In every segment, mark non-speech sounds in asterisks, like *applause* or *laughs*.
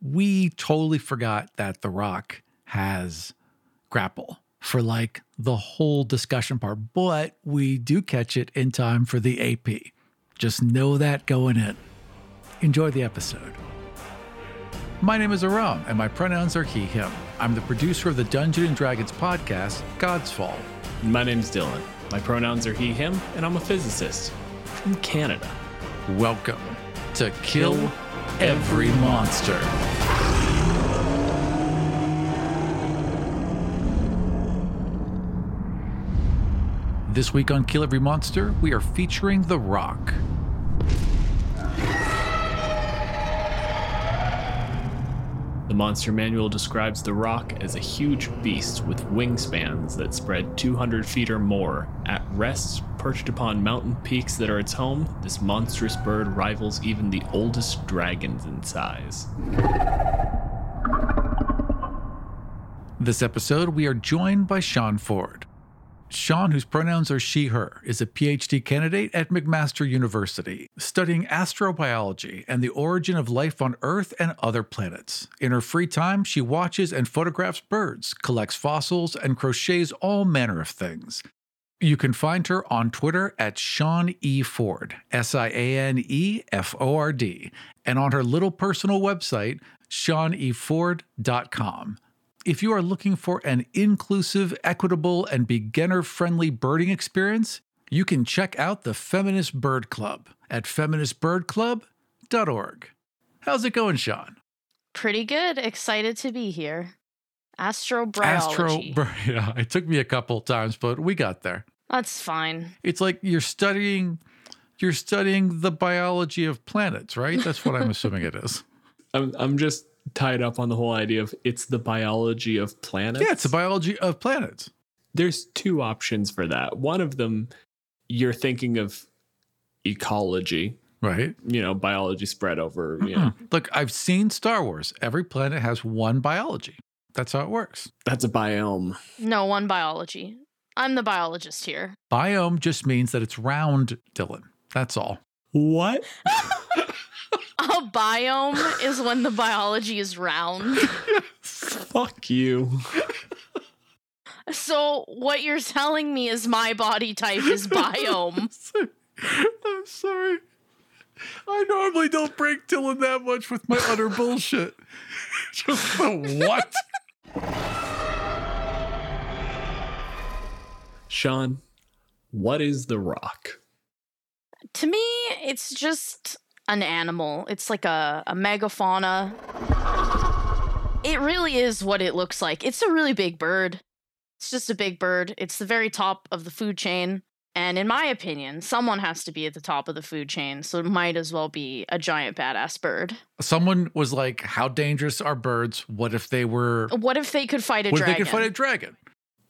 We totally forgot that The Roc has grapple for like the whole discussion part, but we do catch it in time for the AP. Just know that going in. Enjoy the episode. My name is Aram, and my pronouns are he, him. I'm the producer of the Dungeon and Dragons podcast, God's Fall. My name's Dylan. My pronouns are he, him, and I'm a physicist from Canada. Welcome to Kill, Every Monster. This week on Kill Every Monster, we are featuring The Roc. The Monster Manual describes the roc as a huge beast with wingspans that spread 200 feet or more. At rest, perched upon mountain peaks that are its home, this monstrous bird rivals even the oldest dragons in size. This episode, we are joined by Sian Ford. Sian, whose pronouns are she, her, is a PhD candidate at McMaster University, studying astrobiology and the origin of life on Earth and other planets. In her free time, she watches and photographs birds, collects fossils, and crochets all manner of things. You can find her on Twitter at Sian E. Ford, S I A N E F O R D, and on her little personal website, SianEFord.com. If you are looking for an inclusive, equitable, and beginner friendly birding experience, you can check out the Feminist Bird Club at feministbirdclub.org. How's it going, Sian? Pretty good. Excited to be here. Astrobiology. Astro, *laughs* yeah, it took me a couple times, but we got there. That's fine. It's like you're studying you're studying the biology of planets, right? That's what I'm assuming it is. *laughs* I'm I'm just tied up on the whole idea of it's the biology of planets. Yeah, it's the biology of planets. There's two options for that. One of them, you're thinking of ecology, right? You know, biology spread over. You mm-hmm. know. Look, I've seen Star Wars. Every planet has one biology. That's how it works. That's a biome. No, one biology. I'm the biologist here. Biome just means that it's round, Dylan. That's all. What? *laughs* A biome is when the biology is round. Fuck you. So what you're telling me is my body type is *laughs* biome. I'm sorry. I normally don't break Dylan that much with my utter bullshit. *laughs* Just the what? Sian, what is the roc? To me, it's just an animal. It's like a, a megafauna. It really is what it looks like. It's a really big bird. It's just a big bird. It's the very top of the food chain. And in my opinion, someone has to be at the top of the food chain, so it might as well be a giant badass bird. Someone was like, "How dangerous are birds? What if they were? What if they could fight a what dragon? If they could fight a dragon."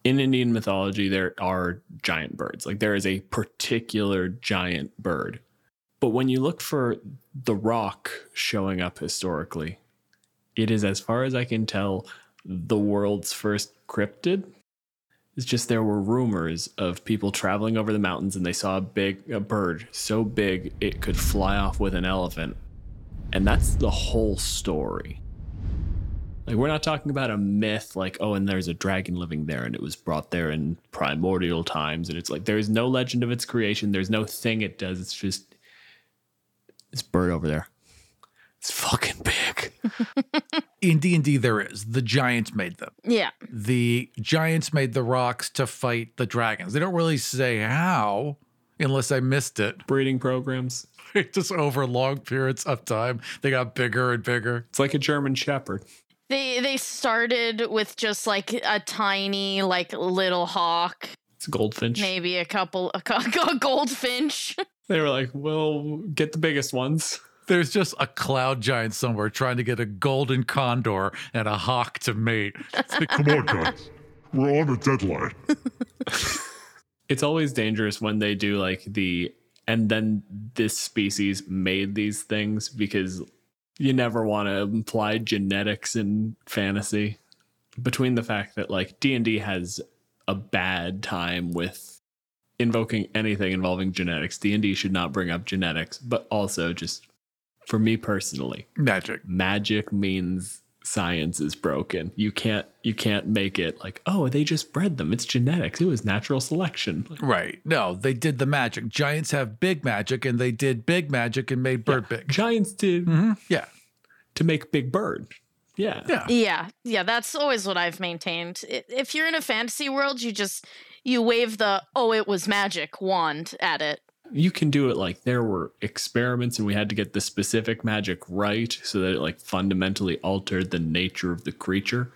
In Indian mythology, there are giant birds. Like there is a particular giant bird. But when you look for the roc showing up historically, it is, as far as I can tell, the world's first cryptid. It's just there were rumors of people traveling over the mountains and they saw a big a bird so big it could fly off with an elephant. And that's the whole story. Like we're not talking about a myth like oh and there's a dragon living there and it was brought there in primordial times and it's like there's no legend of its creation, there's no thing it does. It's just this bird over there. It's fucking big. *laughs* In D&D there is. The giants made them. Yeah. The giants made the rocs to fight the dragons. They don't really say how unless I missed it. Breeding programs. *laughs* Just over long periods of time, they got bigger and bigger. It's like a German shepherd. They they started with just like a tiny like little hawk. It's a goldfinch. Maybe a couple a, *laughs* a goldfinch. They were like, "Well, get the biggest ones." There's just a cloud giant somewhere trying to get a golden condor and a hawk to mate. *laughs* It's like, Come on, guys. We're on a deadline. *laughs* It's always dangerous when they do like the and then this species made these things because you never want to imply genetics in fantasy. Between the fact that like D&D has a bad time with invoking anything involving genetics. D&D should not bring up genetics, but also just for me personally, magic. magic means science is broken. You can't you can't make it like, oh, they just bred them. It's genetics. It was natural selection. Right. No, they did the magic. Giants have big magic, and they did big magic and made bird big. Giants did hmm Yeah. to make big bird. Yeah. Yeah. Yeah, yeah, that's always what I've maintained. If you're in a fantasy world, you just you wave the "oh, it was magic" wand at it. You can do it like there were experiments and we had to get the specific magic right so that it like fundamentally altered the nature of the creature.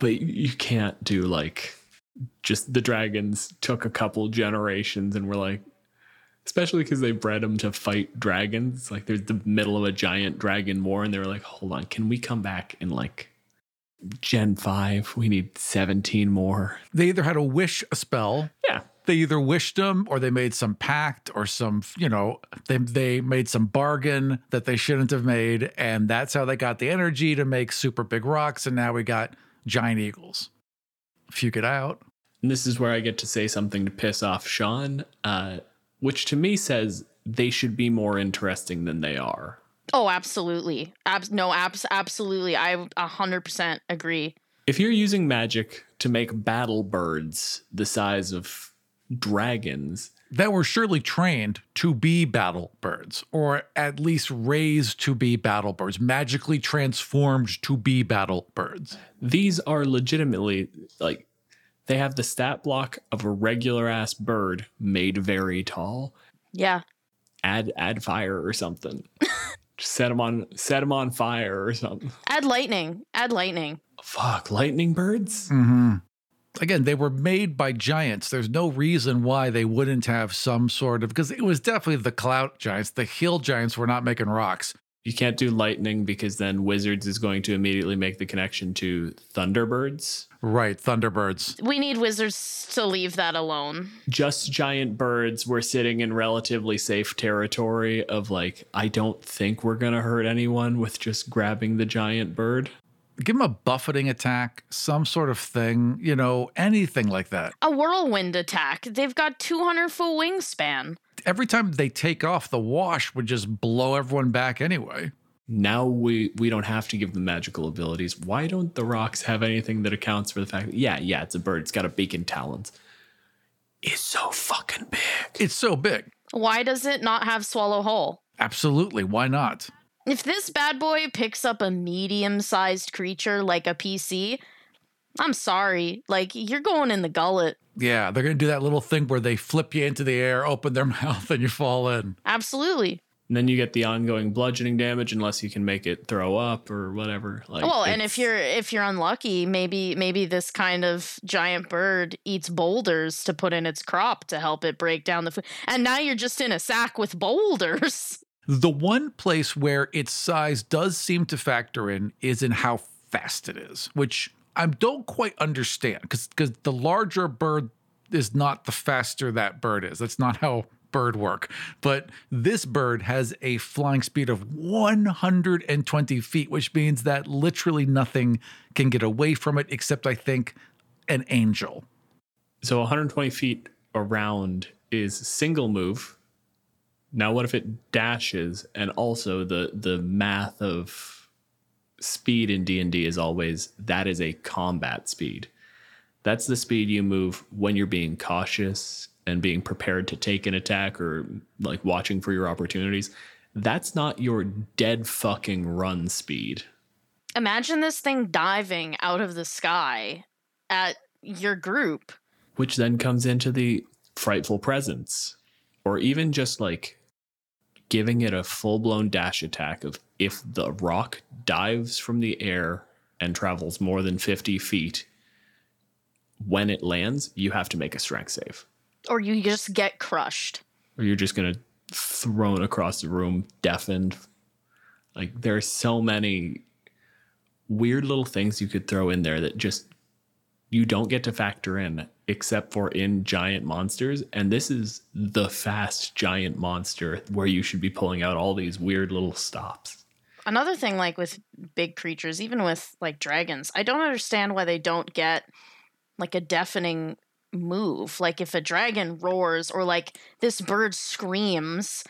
But you- can't do like just the dragons took a couple generations and were like especially because they bred them to fight dragons like there's the middle of a giant dragon war and they were like hold on can we come back and like gen 5 we need 17 more They either had to wish a spell, yeah they either wished them or they made some pact or some, you know, they, they made some bargain that they shouldn't have made. And that's how they got the energy to make super big rocs. And now we got giant eagles. Fuke it out. And this is where I get to say something to piss off Sian, uh, which to me says they should be more interesting than they are. Oh, absolutely. Abs- no, abs- absolutely. I a hundred percent agree. If you're using magic to make battle birds the size of dragons, that were surely trained to be battle birds, or at least raised to be battle birds, magically transformed to be battle birds. these are legitimately like they have the stat block of a regular ass bird made very tall. Yeah. Add add fire or something. *laughs* Just set them on set them on fire or something. Add lightning. Add lightning. Fuck, lightning birds? Mm-hmm. Again, they were made by giants. There's no reason why they wouldn't have some sort of because it was definitely the cloud giants. The hill giants were not making rocs. You can't do lightning because then Wizards is going to immediately make the connection to Thunderbirds. Right, thunderbirds. We need wizards to leave that alone. Just giant birds we're sitting in relatively safe territory of like, I don't think we're going to hurt anyone with just grabbing the giant bird. Give them a buffeting attack, some sort of thing, you know, anything like that. A whirlwind attack. They've got 200 foot wingspan. Every time they take off, the wash would just blow everyone back anyway. Now we we don't have to give them magical abilities. Why don't the rocs have anything that accounts for the fact that yeah, yeah, it's a bird, it's got a beak and talons. It's so fucking big. It's so big. Why does it not have swallow hole? Absolutely. Why not? If this bad boy picks up a medium sized creature like a PC, I'm sorry. Like, you're going in the gullet. Yeah, they're going to do that little thing where they flip you into the air, open their *laughs* mouth, and you fall in. Absolutely. And then you get the ongoing bludgeoning damage unless you can make it throw up or whatever. Like well, and if you're if you're unlucky, maybe maybe this kind of giant bird eats boulders to put in its crop to help it break down the food. And now you're just in a sack with boulders. *laughs* The one place where its size does seem to factor in is in how fast it is, which I don't quite understand because the larger bird is not the faster that bird is. That's not how bird work. But this bird has a flying speed of 120 feet, which means that literally nothing can get away from it except, I think, an angel. So 120 feet around is single move. Now, what if it dashes? And also the the math of speed in D and D is always that is a combat speed. That's the speed you move when you're being cautious and being prepared to take an attack or like watching for your opportunities. That's not your dead fucking run speed. Imagine this thing diving out of the sky at your group. which then comes into the frightful presence or even just like giving it a full-blown dash attack of if the roc dives from the air and travels more than 50 feet when it lands you have to make a strength save Or you just get crushed. or you're just going to thrown across the room, deafened. Like there are so many weird little things you could throw in there that just you don't get to factor in except for in giant monsters and this is the fast giant monster where you should be pulling out all these weird little stops Another thing, like with big creatures, even with like dragons, I don't understand why they don't get like a deafening move. Like if a dragon roars or like this bird screams.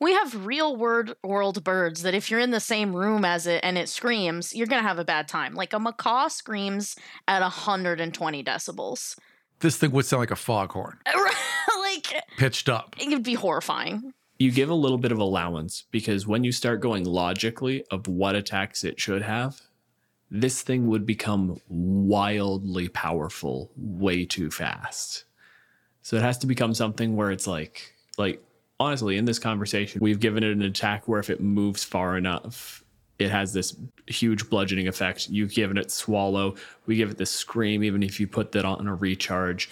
We have real word world birds that if you're in the same room as it and it screams, you're gonna have a bad time. Like a macaw screams at 120 decibels. This thing would sound like a foghorn, *laughs* like pitched up. it would be horrifying. you give a little bit of allowance because when you start going logically of what attacks it should have this thing would become wildly powerful way too fast so it has to become something where it's like like honestly in this conversation we've given it an attack where if it moves far enough it has this huge bludgeoning effect you've given it swallow we give it the scream even if you put that on a recharge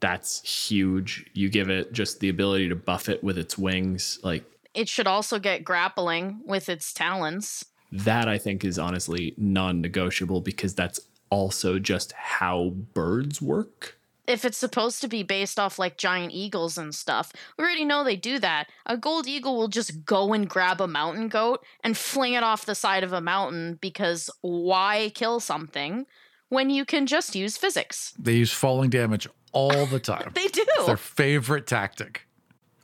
that's huge. You give it just the ability to buff it with its wings. Like It should also get grappling with its talons. that, I think is honestly non negotiable because that's also just how birds work. If it's supposed to be based off like giant eagles and stuff, we already know they do that. A gold eagle will just go and grab a mountain goat and fling it off the side of a mountain because why kill something when you can just use physics? They use falling damage all the *laughs* time. They do. It's their favorite tactic.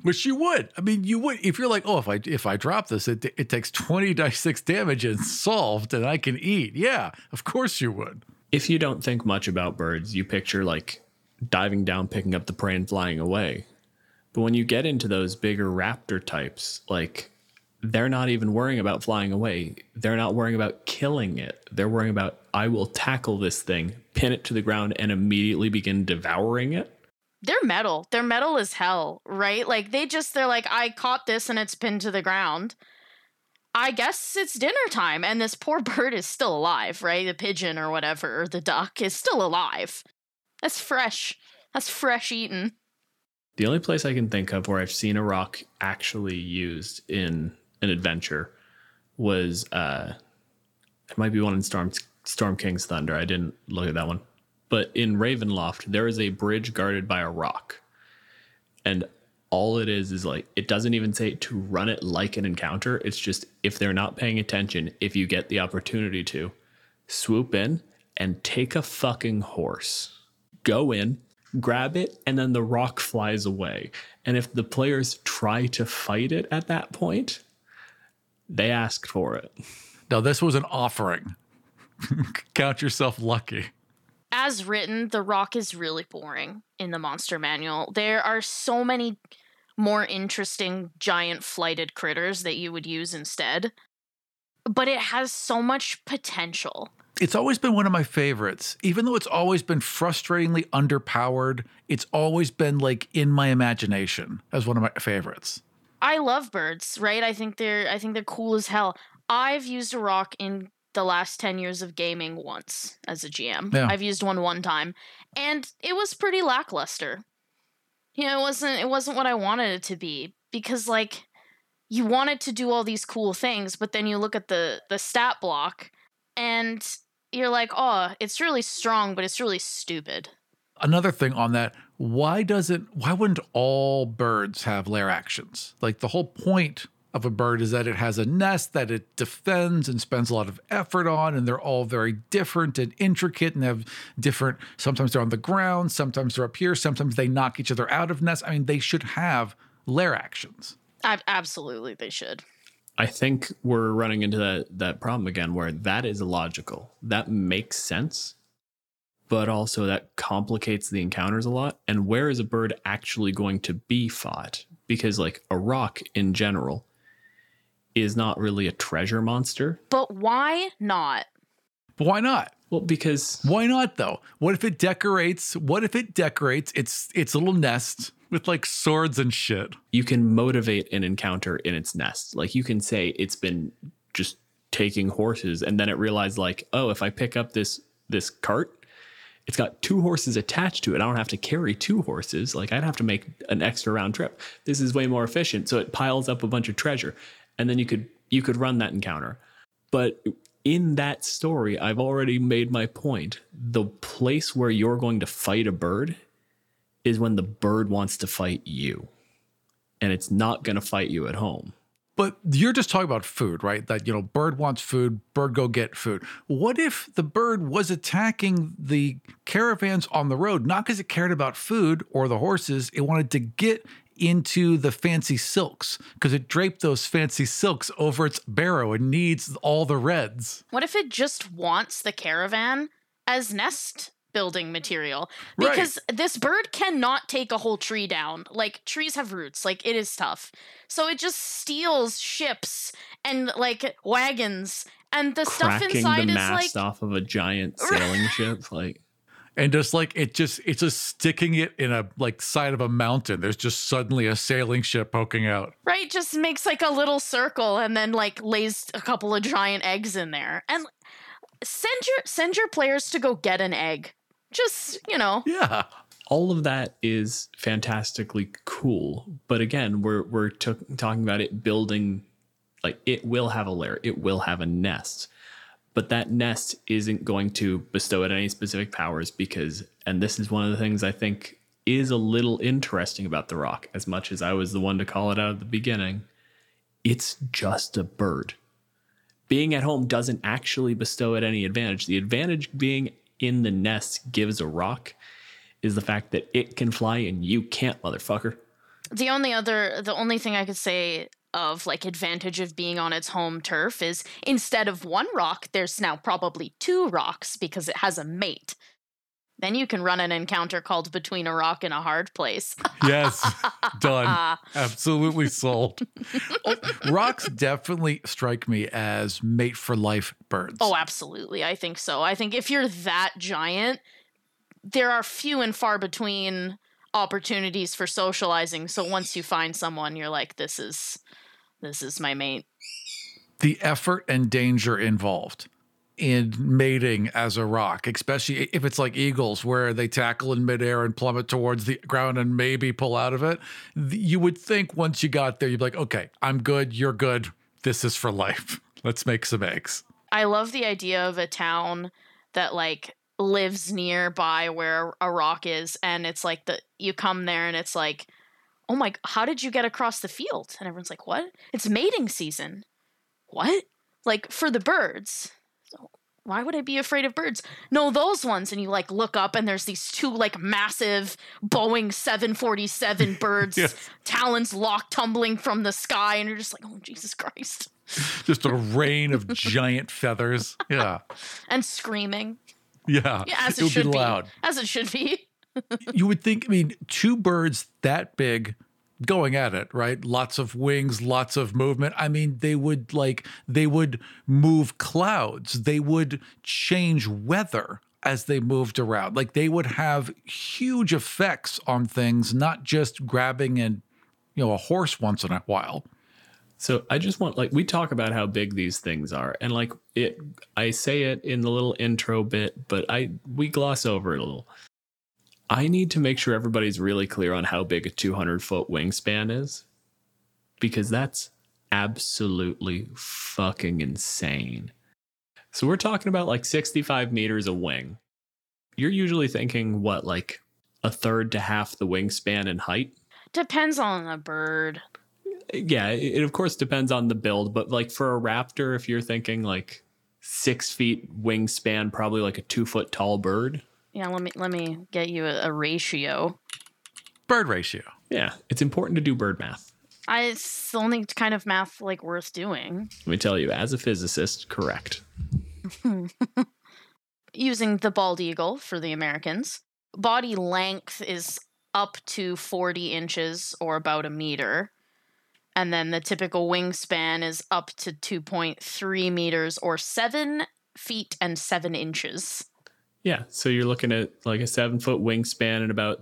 Which you would. I mean, you would if you're like, oh, if I if I drop this, it it takes 20 dice six damage and solved, and I can eat. Yeah, of course you would. If you don't think much about birds, you picture like diving down, picking up the prey, and flying away. But when you get into those bigger raptor types, like they're not even worrying about flying away. They're not worrying about killing it. They're worrying about, I will tackle this thing, pin it to the ground, and immediately begin devouring it. They're metal. They're metal as hell, right? Like they just they're like, I caught this and it's pinned to the ground. I guess it's dinner time and this poor *laughs* bird is still alive, right? The pigeon or whatever, or the duck is still alive. That's fresh. That's fresh eaten. The only place I can think of where I've seen a roc actually used in an adventure was uh it might be one in Storm Storm King's Thunder. I didn't look at that one. But in Ravenloft, there is a bridge guarded by a roc. And all it is is like it doesn't even say to run it like an encounter. It's just if they're not paying attention, if you get the opportunity to, swoop in and take a fucking horse. Go in, grab it, and then the roc flies away. And if the players try to fight it at that point, they asked for it. Now this was an offering. *laughs* Count yourself lucky. As written, the roc is really boring in the monster manual. There are so many more interesting giant flighted critters that you would use instead. But it has so much potential. It's always been one of my favorites. Even though it's always been frustratingly underpowered, it's always been like in my imagination as one of my favorites. I love birds, right? I think they're I think they're cool as hell. I've used a roc in the last 10 years of gaming once as a GM. Yeah. I've used one one time and it was pretty lackluster. You know, it wasn't it wasn't what I wanted it to be because like you want it to do all these cool things, but then you look at the the stat block and you're like, "Oh, it's really strong, but it's really stupid." Another thing on that, why doesn't why wouldn't all birds have lair actions? Like the whole point of a bird is that it has a nest that it defends and spends a lot of effort on, and they're all very different and intricate and have different. Sometimes they're on the ground, sometimes they're up here, sometimes they knock each other out of nests. I mean, they should have lair actions. Ab- absolutely they should. I think we're running into that that problem again where that is logical. That makes sense. But also that complicates the encounters a lot. And where is a bird actually going to be fought? Because like a roc in general is not really a treasure monster. But why not? But why not? Well, because Why not though? What if it decorates? What if it decorates its its little nest with like swords and shit? you can motivate an encounter in its nest. Like you can say it's been just taking horses and then it realized like, oh, if I pick up this this cart, It's got two horses attached to it. I don't have to carry two horses. Like I'd have to make an extra round trip. This is way more efficient. So it piles up a bunch of treasure. And then you could you could run that encounter. But in that story, I've already made my point. The place where you're going to fight a bird is when the bird wants to fight you. And it's not going to fight you at home. But you're just talking about food, right? That, you know, bird wants food, bird go get food. What if the bird was attacking the caravans on the road, not because it cared about food or the horses, it wanted to get into the fancy silks because it draped those fancy silks over its barrow and needs all the reds. What if it just wants the caravan as nest building material? Right. Because this bird cannot take a whole tree down. Like trees have roots, like it is tough. So it just steals ships and like wagons and the stuff inside the is mast like off of a giant *laughs* sailing ship. Like And just like it just it's just sticking it in a like side of a mountain. There's just suddenly a sailing ship poking out. right just makes like a little circle and then like lays a couple of giant eggs in there. And send your send your players to go get an egg. Just, you know, Yeah. all of that is fantastically cool. But again we're we're t- talking about it building like it will have a lair it will have a nest. But that nest isn't going to bestow it any specific powers because and this is one of the things i think is a little interesting about the roc as much as i was the one to call it out at the beginning it's just a bird. Being at home doesn't actually bestow it any advantage. The advantage being in the nest gives a roc is the fact that it can fly and you can't, motherfucker. the only other the only thing I could say of like advantage of being on its home turf is instead of one roc, there's now probably two rocs because it has a mate. Then you can run an encounter called Between a Rock and a Hard Place. *laughs* Yes. Done. *laughs* Absolutely sold. Oh, rocs definitely strike me as mate for life birds. Oh, absolutely. I think so. I think if you're that giant, there are few and far between opportunities for socializing. So once you find someone, you're like, this is this is my mate. the effort and danger involved in mating as a roc, especially if it's like eagles where they tackle in midair and plummet towards the ground and maybe pull out of it. You would think once you got there, you'd be like, okay, I'm good, you're good. This is for life. *laughs* Let's make some eggs. I love the idea of a town that like lives nearby where a roc is and it's like the you come there and it's like oh my how did you get across the field and everyone's like what it's mating season what like for the birds why would i be afraid of birds no those ones and you like look up and there's these two like massive boeing 747 *laughs* birds Yes. talons locked tumbling from the sky and you're just like oh jesus christ Just a rain of giant feathers. Yeah. and screaming Yeah. Yeah, as it, would should be be. As it should be. *laughs* you would think, I mean, two birds that big going at it, right? Lots of wings, lots of movement. I mean, they would like, they would move clouds, they would change weather as they moved around. Like they would have huge effects on things, not just grabbing and, you know, a horse once in a while. So I just want like we talk about how big these things are, and like it, I say it in the little intro bit, but I we gloss over it a little. I need to make sure everybody's really clear on how big a 200 foot wingspan is, because that's absolutely fucking insane. So we're talking about like 65 meters of wing. You're usually thinking what, like a third to half the wingspan in height? Depends on the bird. yeah it, it of course depends on the build but like for a raptor if you're thinking like six feet wingspan probably like a two foot tall bird Yeah, let me let me get you a, a ratio. Bird ratio. yeah it's important to do bird math I it's the only kind of math like worth doing. let me tell you as a physicist correct *laughs* Using the bald eagle for the Americans. Body length is up to 40 inches or about a meter. And then the typical wingspan is up to 2.3 meters or 7 feet and 7 inches. Yeah so you're looking at like a seven foot wingspan and about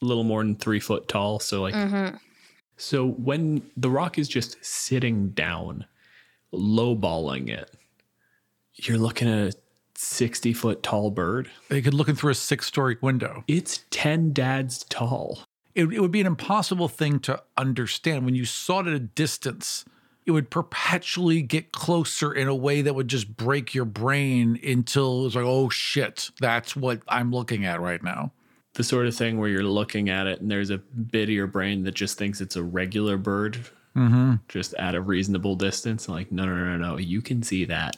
a little more than three foot tall so like Mm-hmm. so when the roc is just sitting down lowballing it you're looking at a 60 foot tall bird. They could look in through a six story window. It's 10 dads tall. It, it would be an impossible thing to understand when you saw it at a distance. It would perpetually get closer in a way that would just break your brain until it's like, oh shit, that's what I'm looking at right now. The sort of thing where you're looking at it and there's a bit of your brain that just thinks it's a regular bird, Mm-hmm. just at a reasonable distance. Like, no, no, no, no. You can see that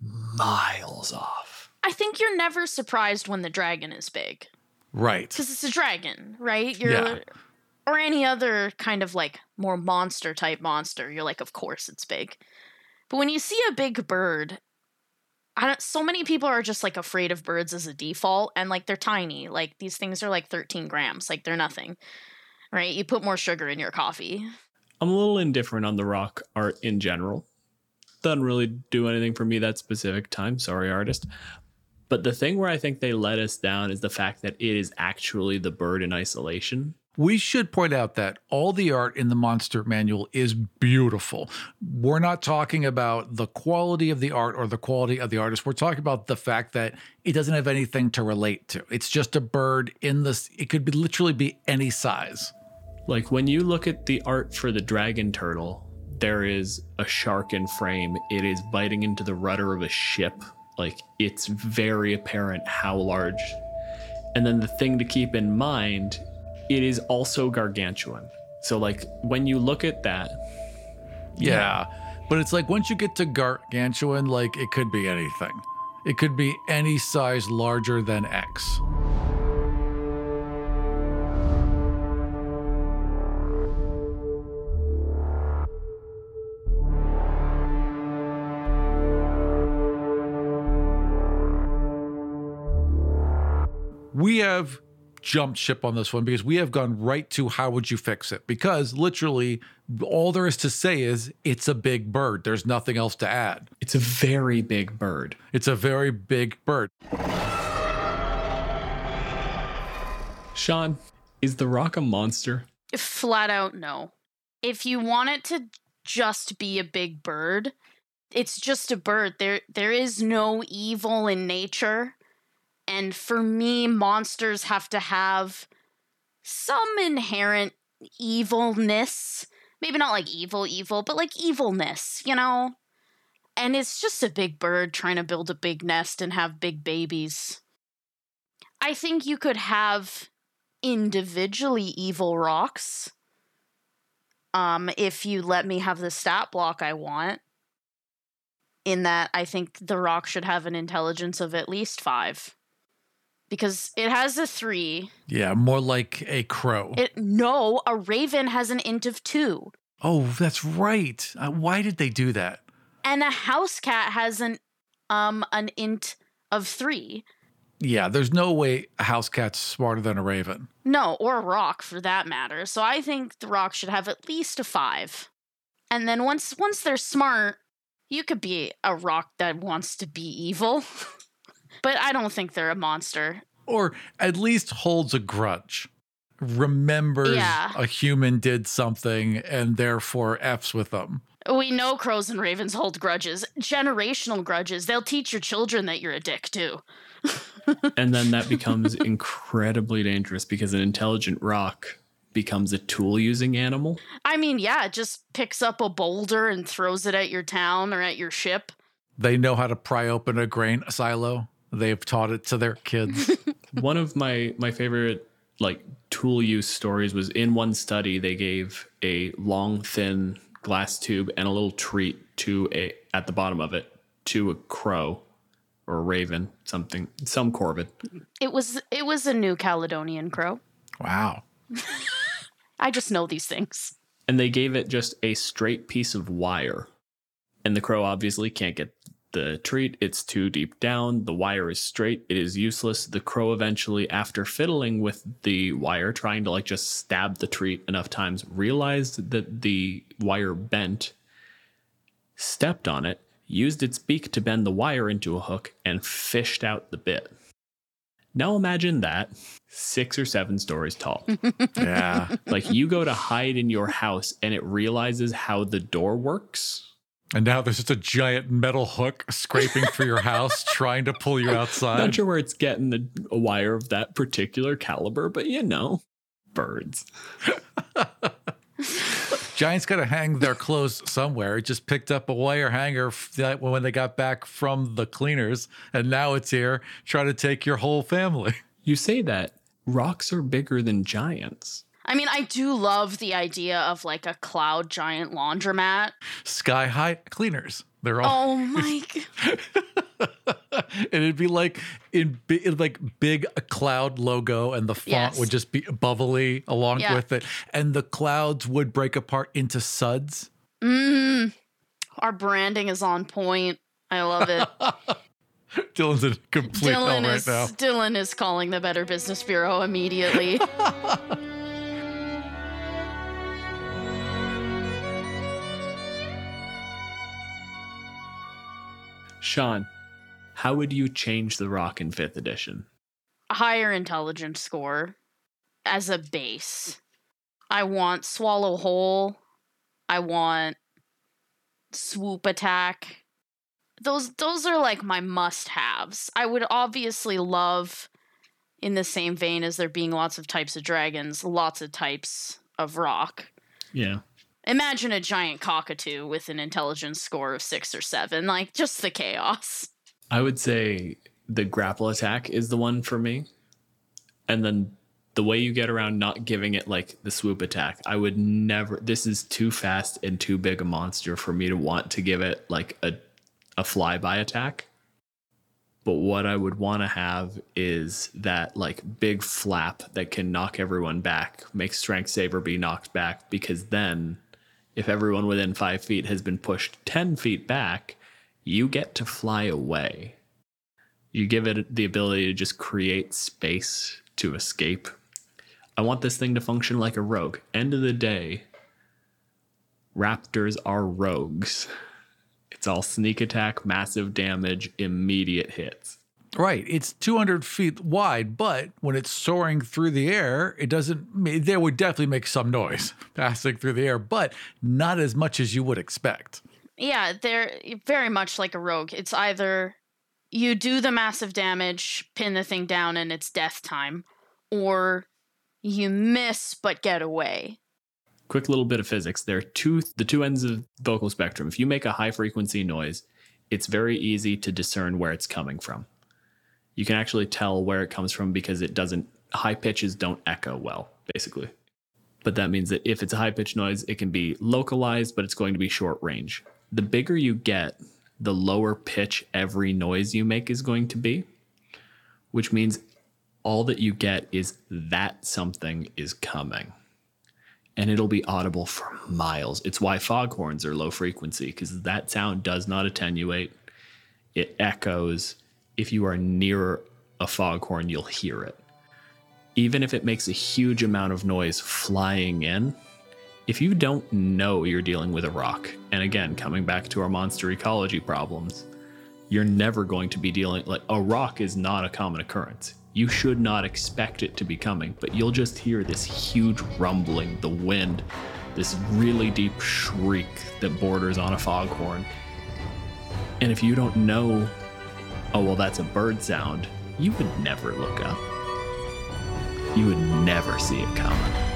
miles off. I think you're never surprised when the dragon is big Right. because it's a dragon, right? You're Yeah. Or any other kind of like more monster type monster. You're like, of course it's big. But when you see a big bird, I don't, so many people are just like afraid of birds as a default, and like they're tiny. Like these things are like 13 grams. Like they're nothing, right? You put more sugar in your coffee. I'm a little indifferent on the roc art in general. Doesn't really do anything for me that specific time. Sorry, artist. But the thing where I think they let us down is the fact that it is actually the bird in isolation. We should point out that all the art in the Monster Manual is beautiful. We're not talking about the quality of the art or the quality of the artist. We're talking about the fact that it doesn't have anything to relate to. It's just a bird in this, it could be literally be any size. Like when you look at the art for the dragon turtle, there is a shark in frame. It is biting into the rudder of a ship. Like it's very apparent how large. And then the thing to keep in mind, it is also gargantuan. So like when you look at that, Yeah. But it's like once you get to gargantuan, like it could be anything. It could be any size larger than X. we have jumped ship on this one because we have gone right to how would you fix it? Because literally all there is to say is it's a big bird. There's nothing else to add. it's a very big bird. It's a very big bird. Sian, is the roc a monster? Flat out, no. If you want it to just be a big bird, it's just a bird. There, there is no evil in nature. And for me, monsters have to have some inherent evilness. Maybe not like evil, evil, but like evilness, you know? And it's just a big bird trying to build a big nest and have big babies. I think you could have individually evil rocs. Um, if you let me have the stat block I want. In that, I think the roc should have an intelligence of at least five. Because it has a three. Yeah, more like a crow. It no, a raven has an int of two. oh, that's right. Uh, why did they do that? And a house cat has an um an int of three. Yeah, there's no way a house cat's smarter than a raven. No, or a roc for that matter. So I think the roc should have at least a five. And then once once they're smart, you could be a roc that wants to be evil. *laughs* but I don't think they're a monster. Or at least holds a grudge. Remembers Yeah. a human did something and therefore F's with them. We know crows and ravens hold grudges, generational grudges. They'll teach your children that you're a dick too. *laughs* and then that becomes incredibly dangerous because an intelligent roc becomes a tool using animal. I mean, yeah, it just picks up a boulder and throws it at your town or at your ship. They know how to pry open a grain silo. They've taught it to their kids. *laughs* One of my my favorite like tool use stories was in one study they gave a long thin glass tube and a little treat to a at the bottom of it to a crow or a raven, something some corvid. It was it was a New Caledonian crow. wow. *laughs* I just know these things. and they gave it just a straight piece of wire. And the crow obviously can't get the treat. It's too deep down. The wire is straight. It is useless. The crow eventually, after fiddling with the wire, trying to like just stab the treat enough times, realized that the wire bent, stepped on it, used its beak to bend the wire into a hook, and fished out the bit. Now imagine that six or seven stories tall. *laughs* Yeah. like you go to hide in your house and it realizes how the door works And now there's just a giant metal hook scraping through your house, *laughs* trying to pull you outside. Not sure where it's getting the, a wire of that particular caliber, but you know, birds. *laughs* Giants got to hang their clothes somewhere. It just picked up a wire hanger when they got back from the cleaners, and now it's here trying to take your whole family. You say that rocs are bigger than giants. I mean, I do love the idea of like a cloud giant laundromat. Sky high cleaners. They're all. Oh *laughs* my! and it'd be like in big, like big cloud logo, and the font yes. would just be bubbly along yeah. with it, and the clouds would break apart into suds. Mm, our branding is on point. I love it. *laughs* Dylan's in complete Dylan hell right is, now. Dylan is calling the Better Business Bureau immediately. *laughs* Sian, how would you change the roc in fifth edition? A higher intelligence score as a base. I want swallow whole. I want swoop attack. Those those are like my must-haves. I would obviously love in the same vein as there being lots of types of dragons, lots of types of roc. Yeah. Imagine a giant cockatoo with an intelligence score of six or seven, like just the chaos. I would say the grapple attack is the one for me. And then the way you get around not giving it like the swoop attack, I would never. This is too fast and too big a monster for me to want to give it like a, a flyby attack. But what I would want to have is that like big flap that can knock everyone back, make Strength Saver be knocked back, because then if everyone within five feet has been pushed 10 feet back, you get to fly away. You give it the ability to just create space to escape. I want this thing to function like a rogue. End of the day, raptors are rogues. It's all sneak attack, massive damage, immediate hits. Right. It's 200 feet wide, but when it's soaring through the air, it doesn't, they would definitely make some noise *laughs* passing through the air, but not as much as you would expect. Yeah, they're very much like a rogue. It's either you do the massive damage, pin the thing down, and it's death time, or you miss but get away. Quick little bit of physics. There are two the two ends of vocal spectrum. If you make a high frequency noise, it's very easy to discern where it's coming from you can actually tell where it comes from because it doesn't high pitches don't echo well basically. But that means that if it's a high pitch noise it can be localized but it's going to be short range. The bigger you get the lower pitch every noise you make is going to be which means all that you get is that something is coming. And it'll be audible for miles. It's why foghorns are low frequency because that sound does not attenuate. It echoes if you are near a foghorn, you'll hear it. Even if it makes a huge amount of noise flying in, if you don't know you're dealing with a roc, and again, coming back to our monster ecology problems, you're never going to be dealing like a roc is not a common occurrence. You should not expect it to be coming, but you'll just hear this huge rumbling, the wind, this really deep shriek that borders on a foghorn. And if you don't know oh, well, that's a bird sound, you would never look up. You would never see it coming.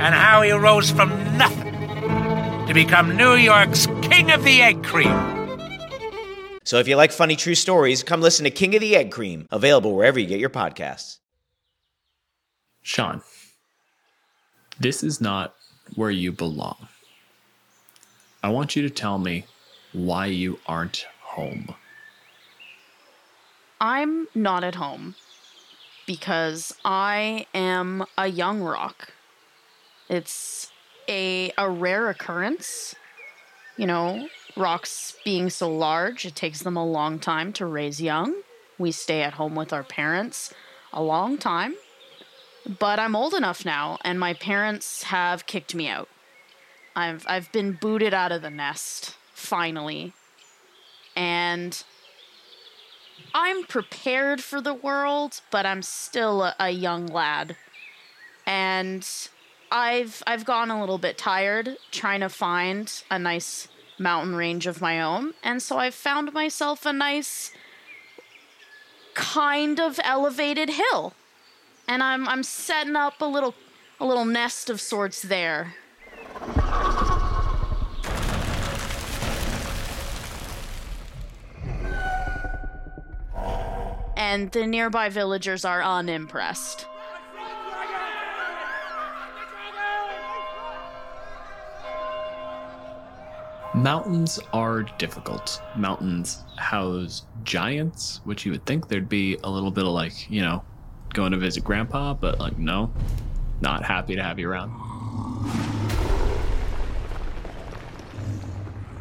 and how he rose from nothing to become New York's King of the Egg Cream. So if you like funny true stories, come listen to King of the Egg Cream, available wherever you get your podcasts. Sian, this is not where you belong. I want you to tell me why you aren't home. I'm not at home because I am a young roc. It's a a rare occurrence. You know, rocs being so large, it takes them a long time to raise young. We stay at home with our parents a long time. But I'm old enough now and my parents have kicked me out. I've I've been booted out of the nest finally. And I'm prepared for the world, but I'm still a, a, young lad. And I've I've gone a little bit tired trying to find a nice mountain range of my own, and so I've found myself a nice kind of elevated hill. And I'm I'm setting up a little a little nest of sorts there. and the nearby villagers are unimpressed. Mountains are difficult. Mountains house giants, which you would think there'd be a little bit of like, you know, going to visit grandpa, but like, no, not happy to have you around.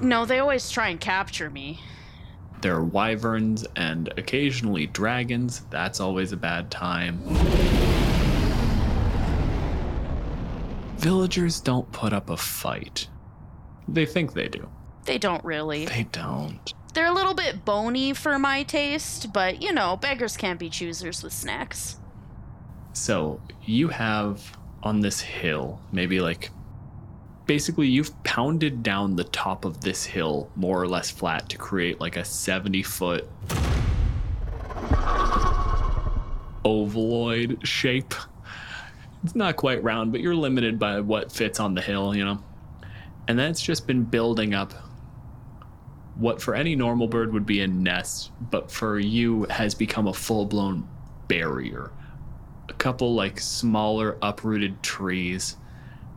No, they always try and capture me. There are wyverns and occasionally dragons. That's always a bad time. Villagers don't put up a fight. They think they do. They don't really. They don't. They're a little bit bony for my taste, but you know, beggars can't be choosers with snacks. So, you have on this hill, maybe like basically you've pounded down the top of this hill more or less flat to create like a 70 foot ovaloid shape. It's not quite round, but you're limited by what fits on the hill, you know? And that's just been building up what for any normal bird would be a nest, but for you has become a full blown barrier. A couple like smaller uprooted trees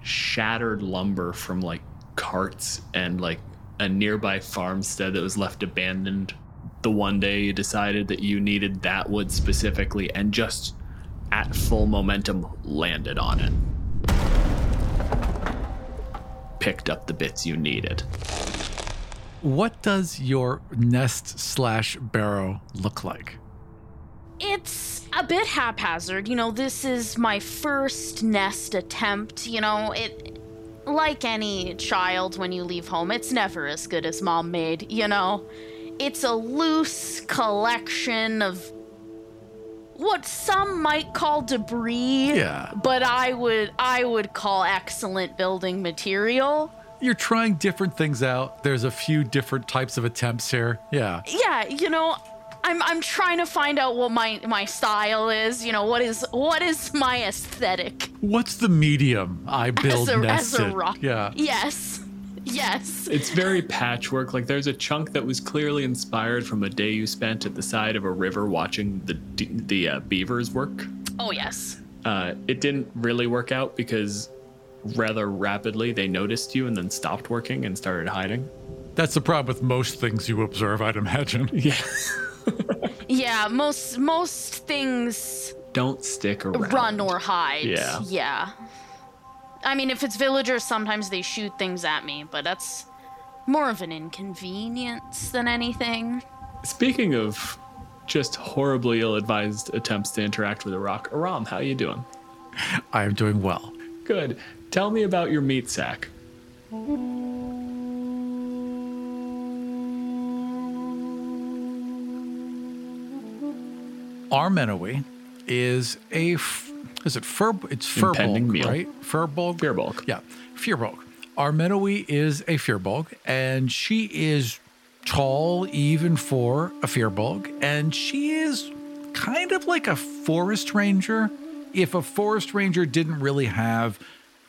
shattered lumber from like carts and like a nearby farmstead that was left abandoned the one day you decided that you needed that wood specifically and just at full momentum landed on it picked up the bits you needed what does your nest slash barrow look like it's a bit haphazard. You know, this is my first nest attempt. You know, it. Like any child when you leave home, it's never as good as mom made, you know? It's a loose collection of what some might call debris. Yeah. But I would I would call excellent building material. You're trying different things out. There's a few different types of attempts here. Yeah. Yeah, you know, I'm I'm trying to find out what my my style is. You know, what is what is my aesthetic? What's the medium I build as a, nested? As a roc. Yeah. Yes. Yes. It's very patchwork. Like there's a chunk that was clearly inspired from a day you spent at the side of a river watching the the uh, beavers work. Oh yes. Uh, it didn't really work out because rather rapidly they noticed you and then stopped working and started hiding. That's the problem with most things you observe, I'd imagine. *laughs* Yeah. yeah, most most things don't stick around. Run or hide. Yeah. Yeah. I mean, if it's villagers, sometimes they shoot things at me, but that's more of an inconvenience than anything. Speaking of just horribly ill-advised attempts to interact with a roc, Aram, how are you doing? I am doing well. Good. Tell me about your meat sack. Armenoe is a is it fur it's firbolg, right? Firbolg? Firbolg. Yeah. Firbolg. Armenoe is a firbolg and she is tall even for a firbolg and she is kind of like a forest ranger if a forest ranger didn't really have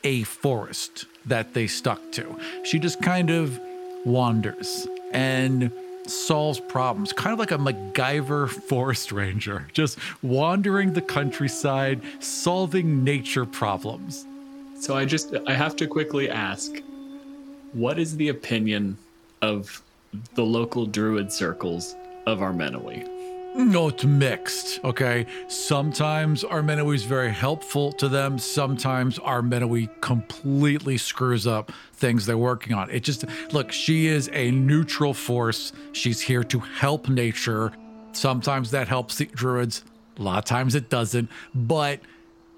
a forest that they stuck to. She just kind of wanders and solves problems, kind of like a MacGyver forest ranger, just wandering the countryside, solving nature problems. So I just I have to quickly ask, what is the opinion of the local druid circles of Armenawi? Mm-hmm. No, it's mixed. Okay. Sometimes Armenawi is very helpful to them. Sometimes Armenawi completely screws up things they're working on. It just, look, she is a neutral force. She's here to help nature. Sometimes that helps the druids. A lot of times it doesn't. But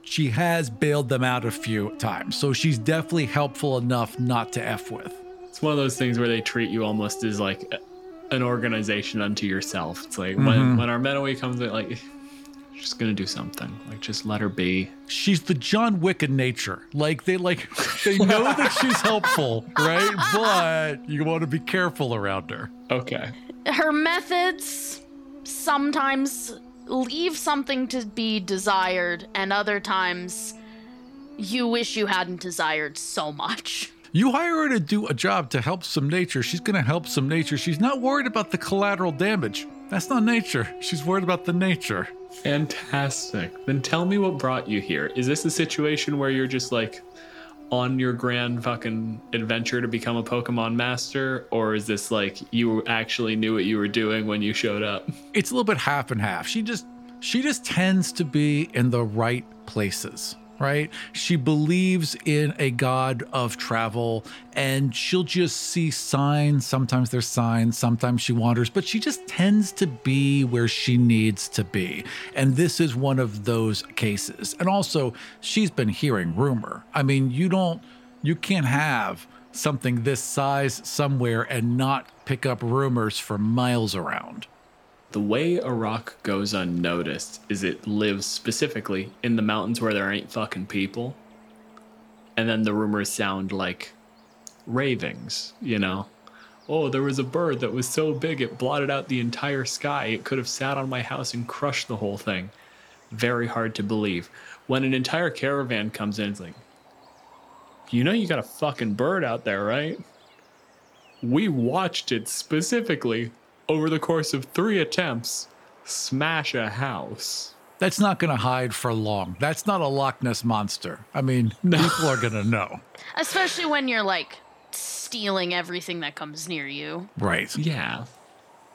she has bailed them out a few times. So she's definitely helpful enough not to F with. It's one of those things where they treat you almost as like an organization unto yourself. It's like mm-hmm. when when Armenawi comes in, like she's gonna do something. Like just let her be. She's the John Wick in nature. Like they like *laughs* they know that she's helpful, right? But you want to be careful around her. Okay. Her methods sometimes leave something to be desired, and other times you wish you hadn't desired so much. You hire her to do a job to help some nature. She's going to help some nature. She's not worried about the collateral damage. That's not nature. She's worried about the nature. Fantastic. Then tell me what brought you here. Is this a situation where you're just like on your grand fucking adventure to become a Pokemon master? Or is this like you actually knew what you were doing when you showed up? It's a little bit half and half. She just she just tends to be in the right places right? She believes in a god of travel and she'll just see signs. Sometimes there's signs, sometimes she wanders, but she just tends to be where she needs to be. And this is one of those cases. And also, she's been hearing rumor. I mean, you don't, you can't have something this size somewhere and not pick up rumors for miles around. The way a roc goes unnoticed is it lives specifically in the mountains where there ain't fucking people. And then the rumors sound like ravings, you know? Oh, there was a bird that was so big it blotted out the entire sky. It could have sat on my house and crushed the whole thing. Very hard to believe. When an entire caravan comes in, it's like, you know, you got a fucking bird out there, right? We watched it specifically over the course of three attempts, smash a house. That's not going to hide for long. That's not a Loch Ness monster. I mean, *laughs* no. people are going to know. Especially when you're like stealing everything that comes near you. Right. Yeah.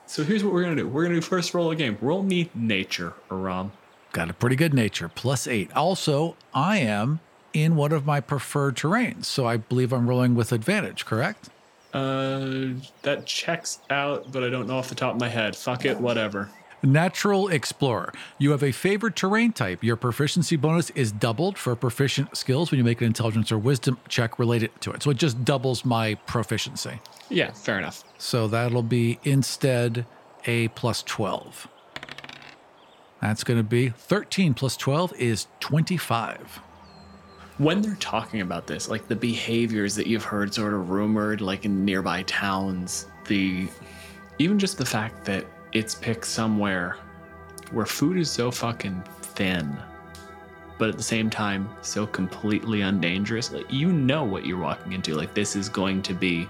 So here's what we're going to do. We're going to do first roll a game. Roll me nature, Aram. Got a pretty good nature, plus eight. Also, I am in one of my preferred terrains, so I believe I'm rolling with advantage, correct? Uh, that checks out, but I don't know off the top of my head. Fuck it, whatever. Natural Explorer. You have a favored terrain type. Your proficiency bonus is doubled for proficient skills when you make an intelligence or wisdom check related to it. So it just doubles my proficiency. Yeah, fair enough. So that'll be instead a plus 12. That's going to be 13 plus 12 is 25 when they're talking about this, like the behaviors that you've heard sort of rumored, like in nearby towns, the even just the fact that it's picked somewhere where food is so fucking thin, but at the same time so completely undangerous. Like you know what you're walking into. Like this is going to be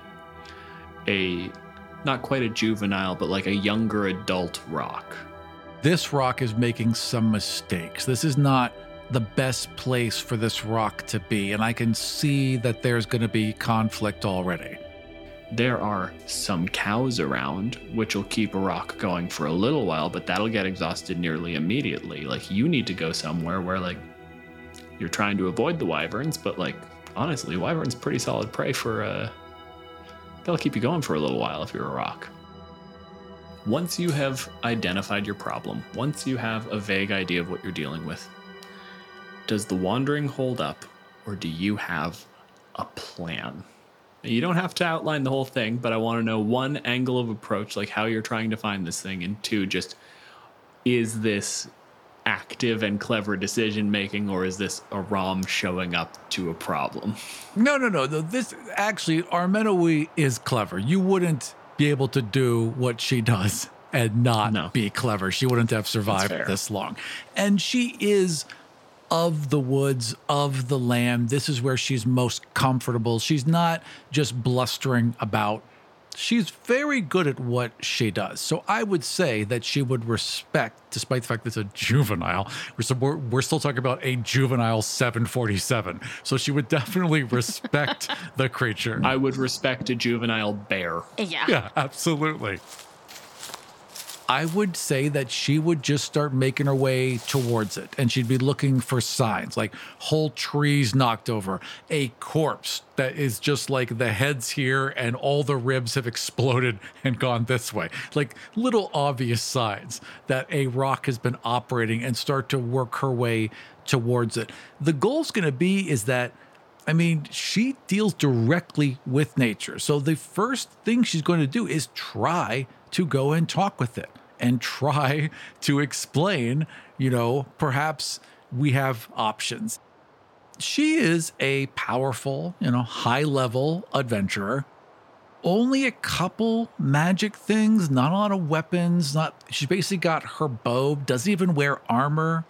a not quite a juvenile, but like a younger adult roc. This roc is making some mistakes. This is not the best place for this roc to be, and I can see that there's going to be conflict already. There are some cows around, which will keep a roc going for a little while, but that'll get exhausted nearly immediately. Like, you need to go somewhere where, like, you're trying to avoid the wyverns, but, like, honestly, wyverns pretty solid prey for, uh, they'll keep you going for a little while if you're a roc. Once you have identified your problem, once you have a vague idea of what you're dealing with, does the wandering hold up, or do you have a plan? You don't have to outline the whole thing, but I want to know one angle of approach, like how you're trying to find this thing, and two, just is this active and clever decision making, or is this a ROM showing up to a problem? No, no, no. This actually, Armenawi is clever. You wouldn't be able to do what she does and not no. be clever. She wouldn't have survived this long. And she is of the woods, of the land. This is where she's most comfortable. She's not just blustering about She's very good at what she does. So I would say that she would respect, despite the fact that it's a juvenile, we're, we're, we're still talking about a juvenile 747. So she would definitely *laughs* respect the creature. I would respect a juvenile bear. Yeah. Yeah, absolutely. I would say that she would just start making her way towards it and she'd be looking for signs like whole trees knocked over, a corpse that is just like the head's here and all the ribs have *laughs* exploded and gone this way. Like little obvious signs that a roc has been operating and start to work her way towards it. The goal's going to be is that I mean, she deals directly with nature. So the first thing she's going to do is try to go and talk with it and try to explain, you know, perhaps we have options. She is a powerful, you know, high level adventurer. Only a couple magic things, not a lot of weapons, not she's basically got her bow, doesn't even wear armor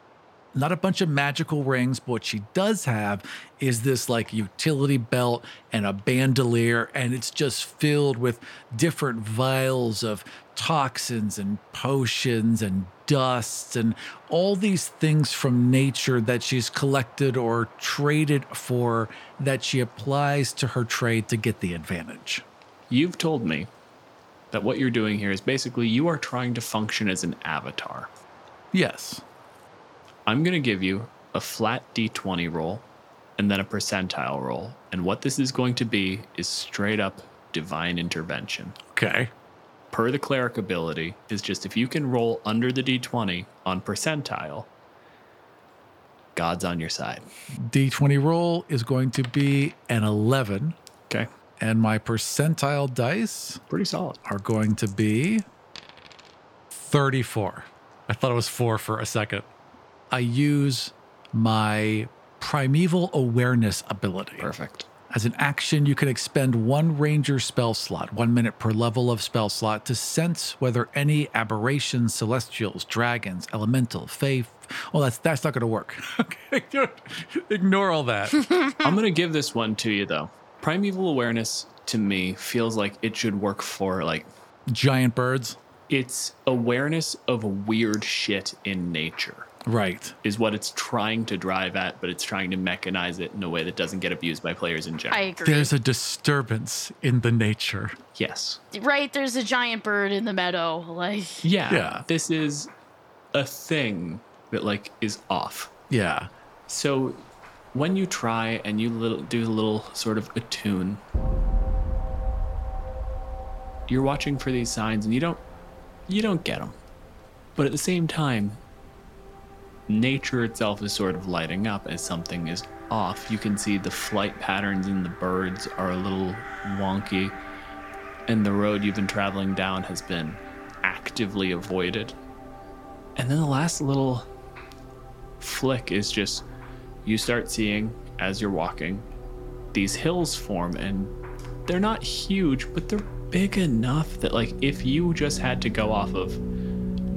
not a bunch of magical rings, but what she does have is this like utility belt and a bandolier, and it's just filled with different vials of toxins and potions and dusts and all these things from nature that she's collected or traded for that she applies to her trade to get the advantage. You've told me that what you're doing here is basically you are trying to function as an avatar. Yes. I'm going to give you a flat d20 roll and then a percentile roll. And what this is going to be is straight up divine intervention. Okay. Per the cleric ability, is just if you can roll under the d20 on percentile, God's on your side. D20 roll is going to be an 11. Okay. And my percentile dice pretty solid are going to be 34. I thought it was 4 for a second. I use my primeval awareness ability. Perfect. As an action, you can expend one ranger spell slot, one minute per level of spell slot, to sense whether any aberrations, celestials, dragons, elemental, fae. Well, that's that's not going to work. *laughs* okay, ignore all that. *laughs* I'm going to give this one to you though. Primeval awareness to me feels like it should work for like giant birds. It's awareness of weird shit in nature right. is what it's trying to drive at but it's trying to mechanize it in a way that doesn't get abused by players in general. I agree. there's a disturbance in the nature. Yes. Right there's a giant bird in the meadow like yeah yeah. this is a thing that like is off. Yeah. So when you try and you little, do a little sort of attune you're watching for these signs and you don't you don't get them but at the same time nature itself is sort of lighting up as something is off. You can see the flight patterns in the birds are a little wonky, and the road you've been traveling down has been actively avoided. And then the last little flick is just you start seeing as you're walking these hills form, and they're not huge, but they're big enough that, like, if you just had to go off of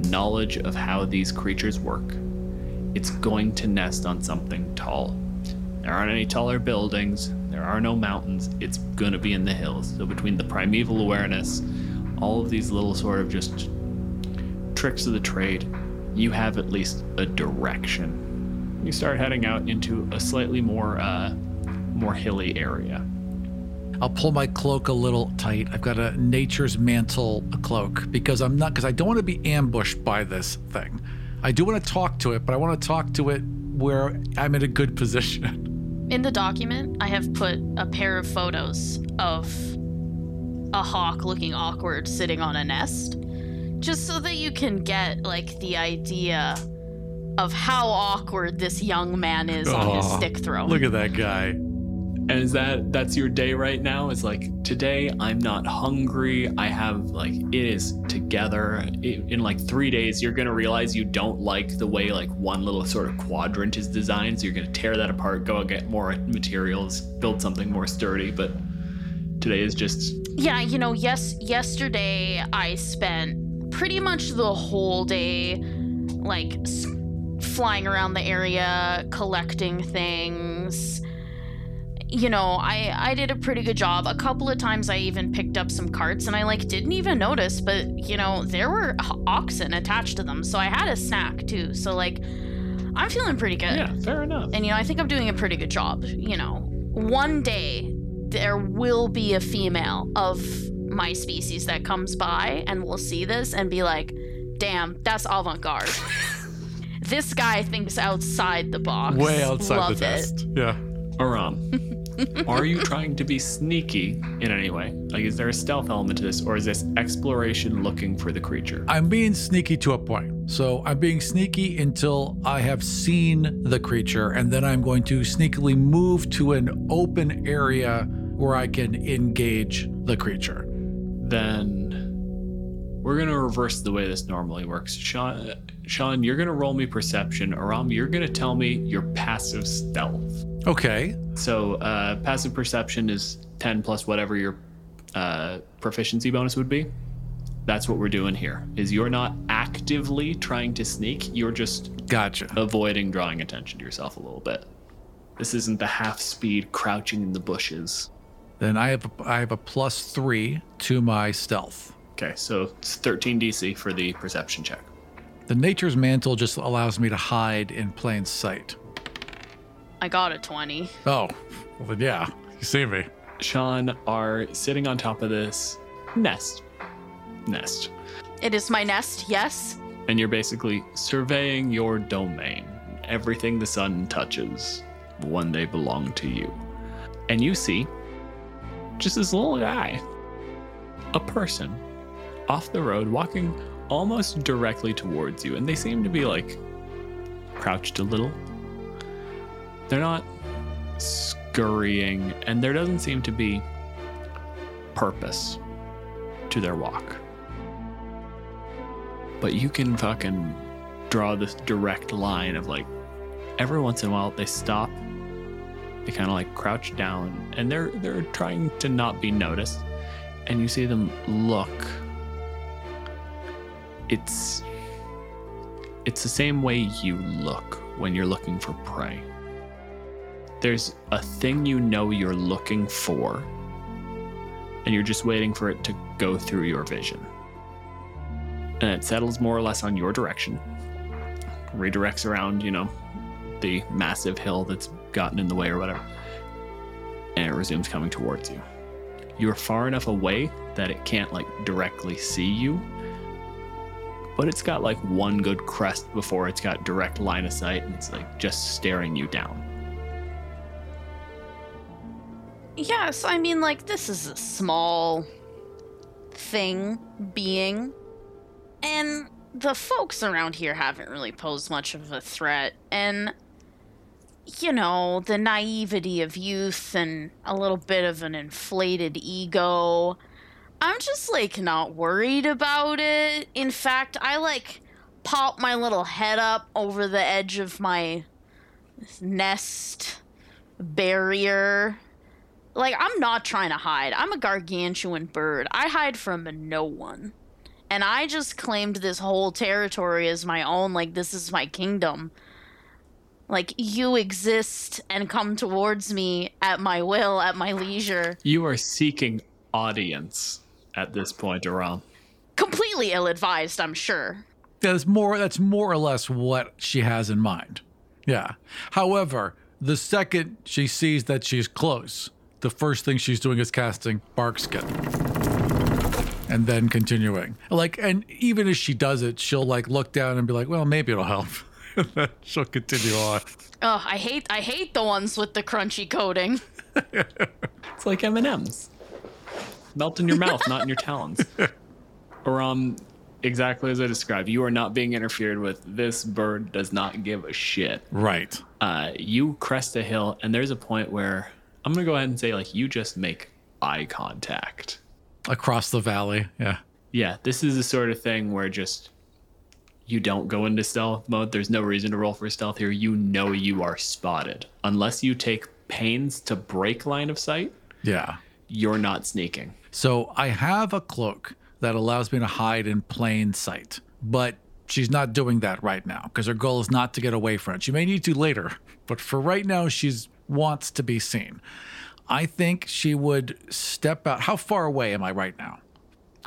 knowledge of how these creatures work, it's going to nest on something tall. There aren't any taller buildings, there are no mountains, it's going to be in the hills. So, between the primeval awareness, all of these little sort of just tricks of the trade, you have at least a direction. You start heading out into a slightly more, uh, more hilly area. I'll pull my cloak a little tight. I've got a nature's mantle cloak because I'm not because I don't want to be ambushed by this thing. I do want to talk to it, but I want to talk to it where I'm in a good position. *laughs* In the document, I have put a pair of photos of a hawk looking awkward sitting on a nest, just so that you can get like the idea of how awkward this young man is oh, on his stick throw. Look at that guy. And is that that's your day right now? Is like today I'm not hungry. I have like it is together. It, in like three days, you're gonna realize you don't like the way like one little sort of quadrant is designed. So you're gonna tear that apart, go get more materials, build something more sturdy. But today is just yeah. You know, yes. Yesterday I spent pretty much the whole day like flying around the area collecting things you know, I I did a pretty good job. A couple of times I even picked up some carts and I like didn't even notice, but you know, there were oxen attached to them. So I had a snack too. So like I'm feeling pretty good. Yeah, fair enough. And you know, I think I'm doing a pretty good job, you know. One day there will be a female of my species that comes by and will see this and be like, "Damn, that's avant-garde." *laughs* this guy thinks outside the box. Way outside Love the it. nest. Yeah. Aram, *laughs* *laughs* are you trying to be sneaky in any way? Like, is there a stealth element to this, or is this exploration looking for the creature? I'm being sneaky to a point. So I'm being sneaky until I have seen the creature, and then I'm going to sneakily move to an open area where I can engage the creature. Then we're gonna reverse the way this normally works. Sian, Sian, you're gonna roll me perception. Aram, you're gonna tell me your passive stealth. Okay. So uh, passive perception is 10 plus whatever your uh, proficiency bonus would be. That's what we're doing here. Is you're not actively trying to sneak. You're just gotcha avoiding drawing attention to yourself a little bit. This isn't the half speed crouching in the bushes. Then I have a, I have a plus three to my stealth. Okay, so it's 13 DC for the perception check. The nature's mantle just allows me to hide in plain sight. I got a 20. Oh, well then yeah, you see me. Sian are sitting on top of this nest. Nest. It is my nest, yes. And you're basically surveying your domain. Everything the sun touches one day belong to you. And you see just this little guy, a person off the road walking almost directly towards you. And they seem to be like crouched a little. They're not scurrying, and there doesn't seem to be purpose to their walk. But you can fucking draw this direct line of like every once in a while they stop, they kind of like crouch down, and they're they're trying to not be noticed, and you see them look. It's it's the same way you look when you're looking for prey. There's a thing you know you're looking for, and you're just waiting for it to go through your vision. And it settles more or less on your direction, redirects around, you know, the massive hill that's gotten in the way or whatever, and it resumes coming towards you. You're far enough away that it can't, like, directly see you, but it's got like one good crest before it's got direct line of sight and it's like just staring you down. Yes, I mean, like, this is a small thing, being. And the folks around here haven't really posed much of a threat. And, you know, the naivety of youth and a little bit of an inflated ego. I'm just, like, not worried about it. In fact, I, like, pop my little head up over the edge of my nest barrier like I'm not trying to hide. I'm a gargantuan bird. I hide from no one. And I just claimed this whole territory as my own like this is my kingdom. Like you exist and come towards me at my will, at my leisure. You are seeking audience at this point, Aram. Completely ill-advised, I'm sure. That's more that's more or less what she has in mind. Yeah. However, the second she sees that she's close, the first thing she's doing is casting barkskin. And then continuing. Like and even as she does it, she'll like look down and be like, well, maybe it'll help. *laughs* she'll continue on. Oh, I hate I hate the ones with the crunchy coating. *laughs* It's like M&Ms. Melt in your mouth, not in your talons. *laughs* Aram, exactly as I described, you are not being interfered with. This bird does not give a shit. Right. Uh, you crest a hill, and there's a point where I'm gonna go ahead and say like you just make eye contact Across the valley. Yeah. Yeah, this is the sort of thing where just you don't go into stealth mode. There's no reason to roll for stealth here. You know you are spotted. Unless you take pains to break line of sight, Yeah. you're not sneaking. So I have a cloak that allows me to hide in plain sight, but she's not doing that right now because her goal is not to get away from it. She may need to later, but for right now, she's wants to be seen. I think she would step out. How far away am I right now?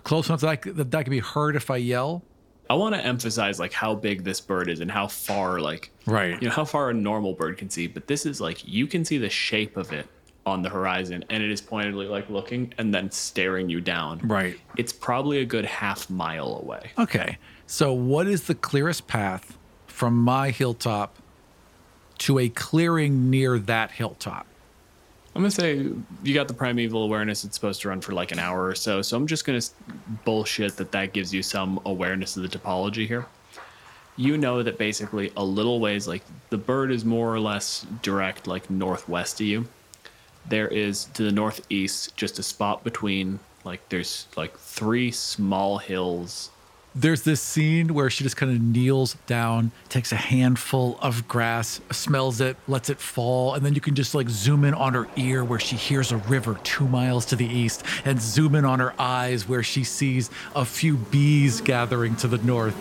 Close enough that, I, that that can be heard if I yell? I want to emphasize like how big this bird is and how far like Right. you know how far a normal bird can see, but this is like you can see the shape of it on the horizon and it is pointedly like looking and then staring you down. Right. It's probably a good half mile away. Okay. So, what is the clearest path from my hilltop to a clearing near that hilltop? I'm gonna say you got the primeval awareness. It's supposed to run for like an hour or so. So I'm just gonna bullshit that that gives you some awareness of the topology here. You know that basically a little ways, like the bird is more or less direct, like northwest of you. There is to the northeast just a spot between, like there's like three small hills There's this scene where she just kind of kneels down, takes a handful of grass, smells it, lets it fall, and then you can just like zoom in on her ear where she hears a river two miles to the east, and zoom in on her eyes where she sees a few bees gathering to the north.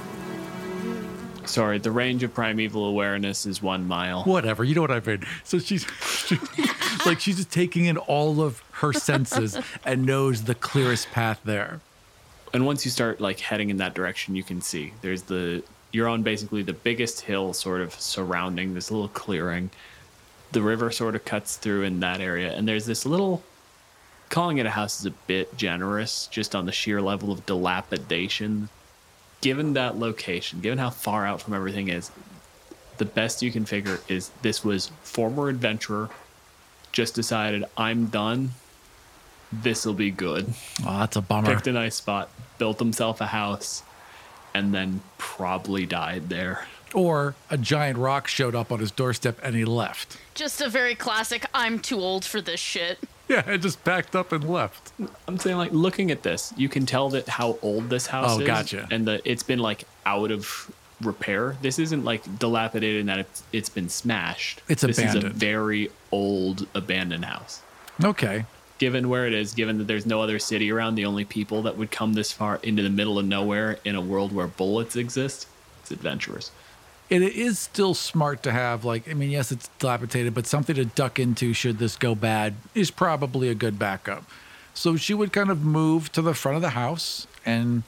Sorry, the range of primeval awareness is one mile. Whatever, you know what I mean. So she's she, *laughs* like she's just taking in all of her senses and knows the clearest path there. And once you start like heading in that direction you can see. There's the you're on basically the biggest hill sort of surrounding this little clearing. The river sort of cuts through in that area and there's this little calling it a house is a bit generous just on the sheer level of dilapidation. Given that location given how far out from everything is the best you can figure is this was former adventurer just decided i'm done this'll be good Oh, that's a bummer. picked a nice spot, built himself a house, and then probably died there. Or a giant roc showed up on his doorstep and he left. Just a very classic, I'm too old for this shit. Yeah, it just packed up and left. I'm saying, like, looking at this, you can tell that how old this house Oh, is. gotcha. And that it's been like out of repair. This isn't like dilapidated in that it's, it's been smashed. It's this is a very old abandoned house. Okay. Given where it is, given that there's no other city around, the only people that would come this far into the middle of nowhere in a world where bullets exist, it's adventurous. It is still smart to have, like, I mean, yes, it's dilapidated, but something to duck into should this go bad is probably a good backup. So she would kind of move to the front of the house and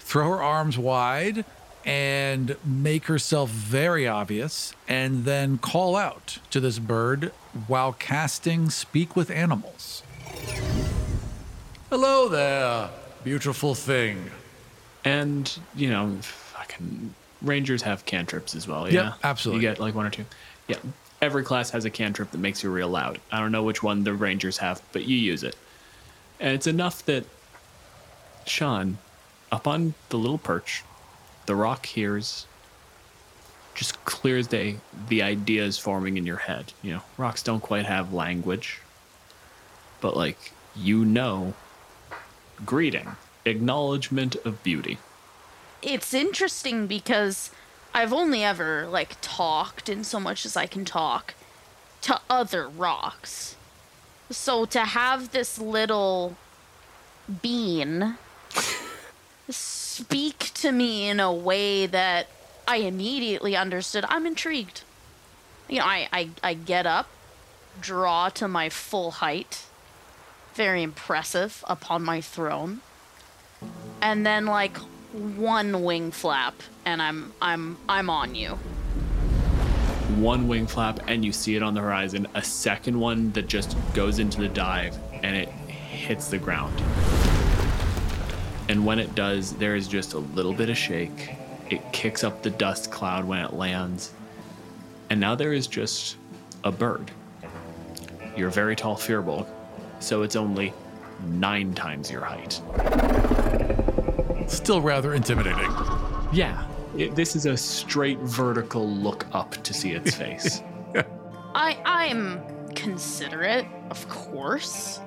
throw her arms wide and make herself very obvious and then call out to this bird while casting Speak with Animals. Hello there, beautiful thing. And, you know, fucking Rangers have cantrips as well. Yep, Yeah, absolutely. You get like one or two. Yeah. Every class has a cantrip that makes you real loud. I don't know which one the Rangers have, but you use it. And it's enough that Sian, up on the little perch, the roc hears just clear as day the ideas forming in your head. You know, rocs don't quite have language, but like, you know, greeting, acknowledgement of beauty. It's interesting because I've only ever like talked in so much as I can talk to other rocs. So to have this little bean speak to me in a way that I immediately understood, I'm intrigued. You know, I, I, I get up, draw to my full height, very impressive upon my throne, and then like one wing flap, and I'm I'm I'm on you. one wing flap and you see it on the horizon, a second one that just goes into the dive and it hits the ground. And when it does, there is just a little bit of shake. It kicks up the dust cloud when it lands. And now there is just a bird. You're a very tall Firbolg, so it's only nine times your height. Still rather intimidating. Yeah, it, this is a straight vertical look up to see its *laughs* face. I I'm considerate, of course.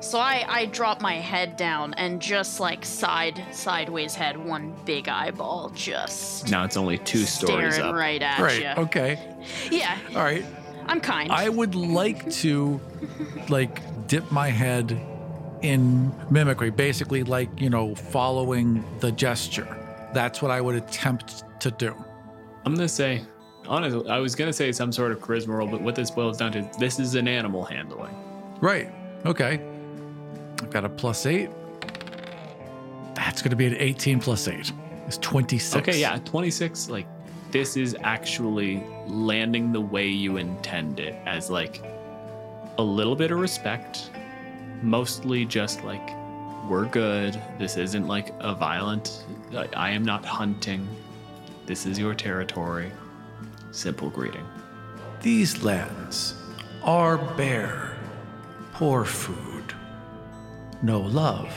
So I I drop my head down and just like side sideways head one big eyeball just now it's only two stories staring up. right at Right. you. Okay. Yeah, All right. I'm kind. I would like to like dip my head in mimicry, basically like, you know, following the gesture. That's what I would attempt to do. I'm gonna say, Honestly, I was gonna say some sort of charisma roll, but what this boils down to, this is an animal handling. Right. Okay. I've got a plus eight. That's going to be an 18 plus eight. It's 26. Okay, yeah, 26. Like, this is actually landing the way you intend it as like a little bit of respect, mostly just like, we're good. This isn't like a violent, I, I am not hunting. This is your territory. Simple greeting. These lands are bare, poor food, no love.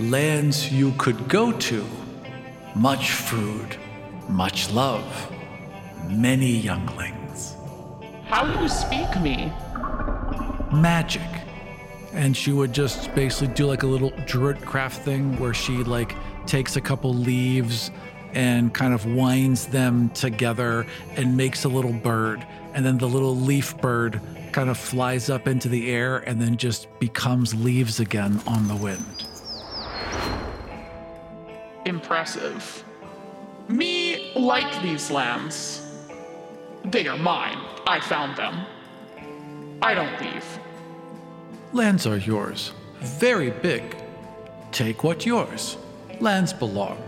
Lands you could go to, much food, much love, many younglings. How you speak me? Magic. And she would just basically do like a little druid craft thing where she like takes a couple leaves and kind of winds them together and makes a little bird. And then the little leaf bird kind of flies up into the air and then just becomes leaves again on the wind. Impressive. Me like these lands. They are mine. I found them. I don't leave. Lands are yours. Very big. Take what yours. Lands belong.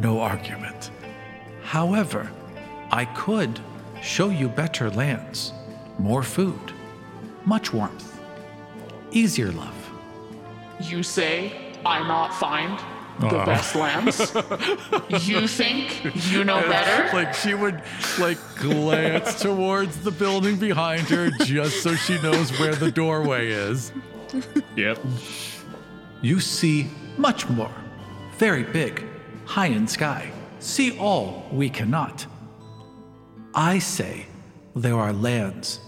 No argument. However, I could show you better lands, more food, much warmth, easier love. You say I not find the Uh-oh. best lands? *laughs* you think you know better? Like she would like glance towards the building behind her just so she knows where the doorway is. Yep. You see much more. Very big, high in sky. See all we cannot. I say there are lands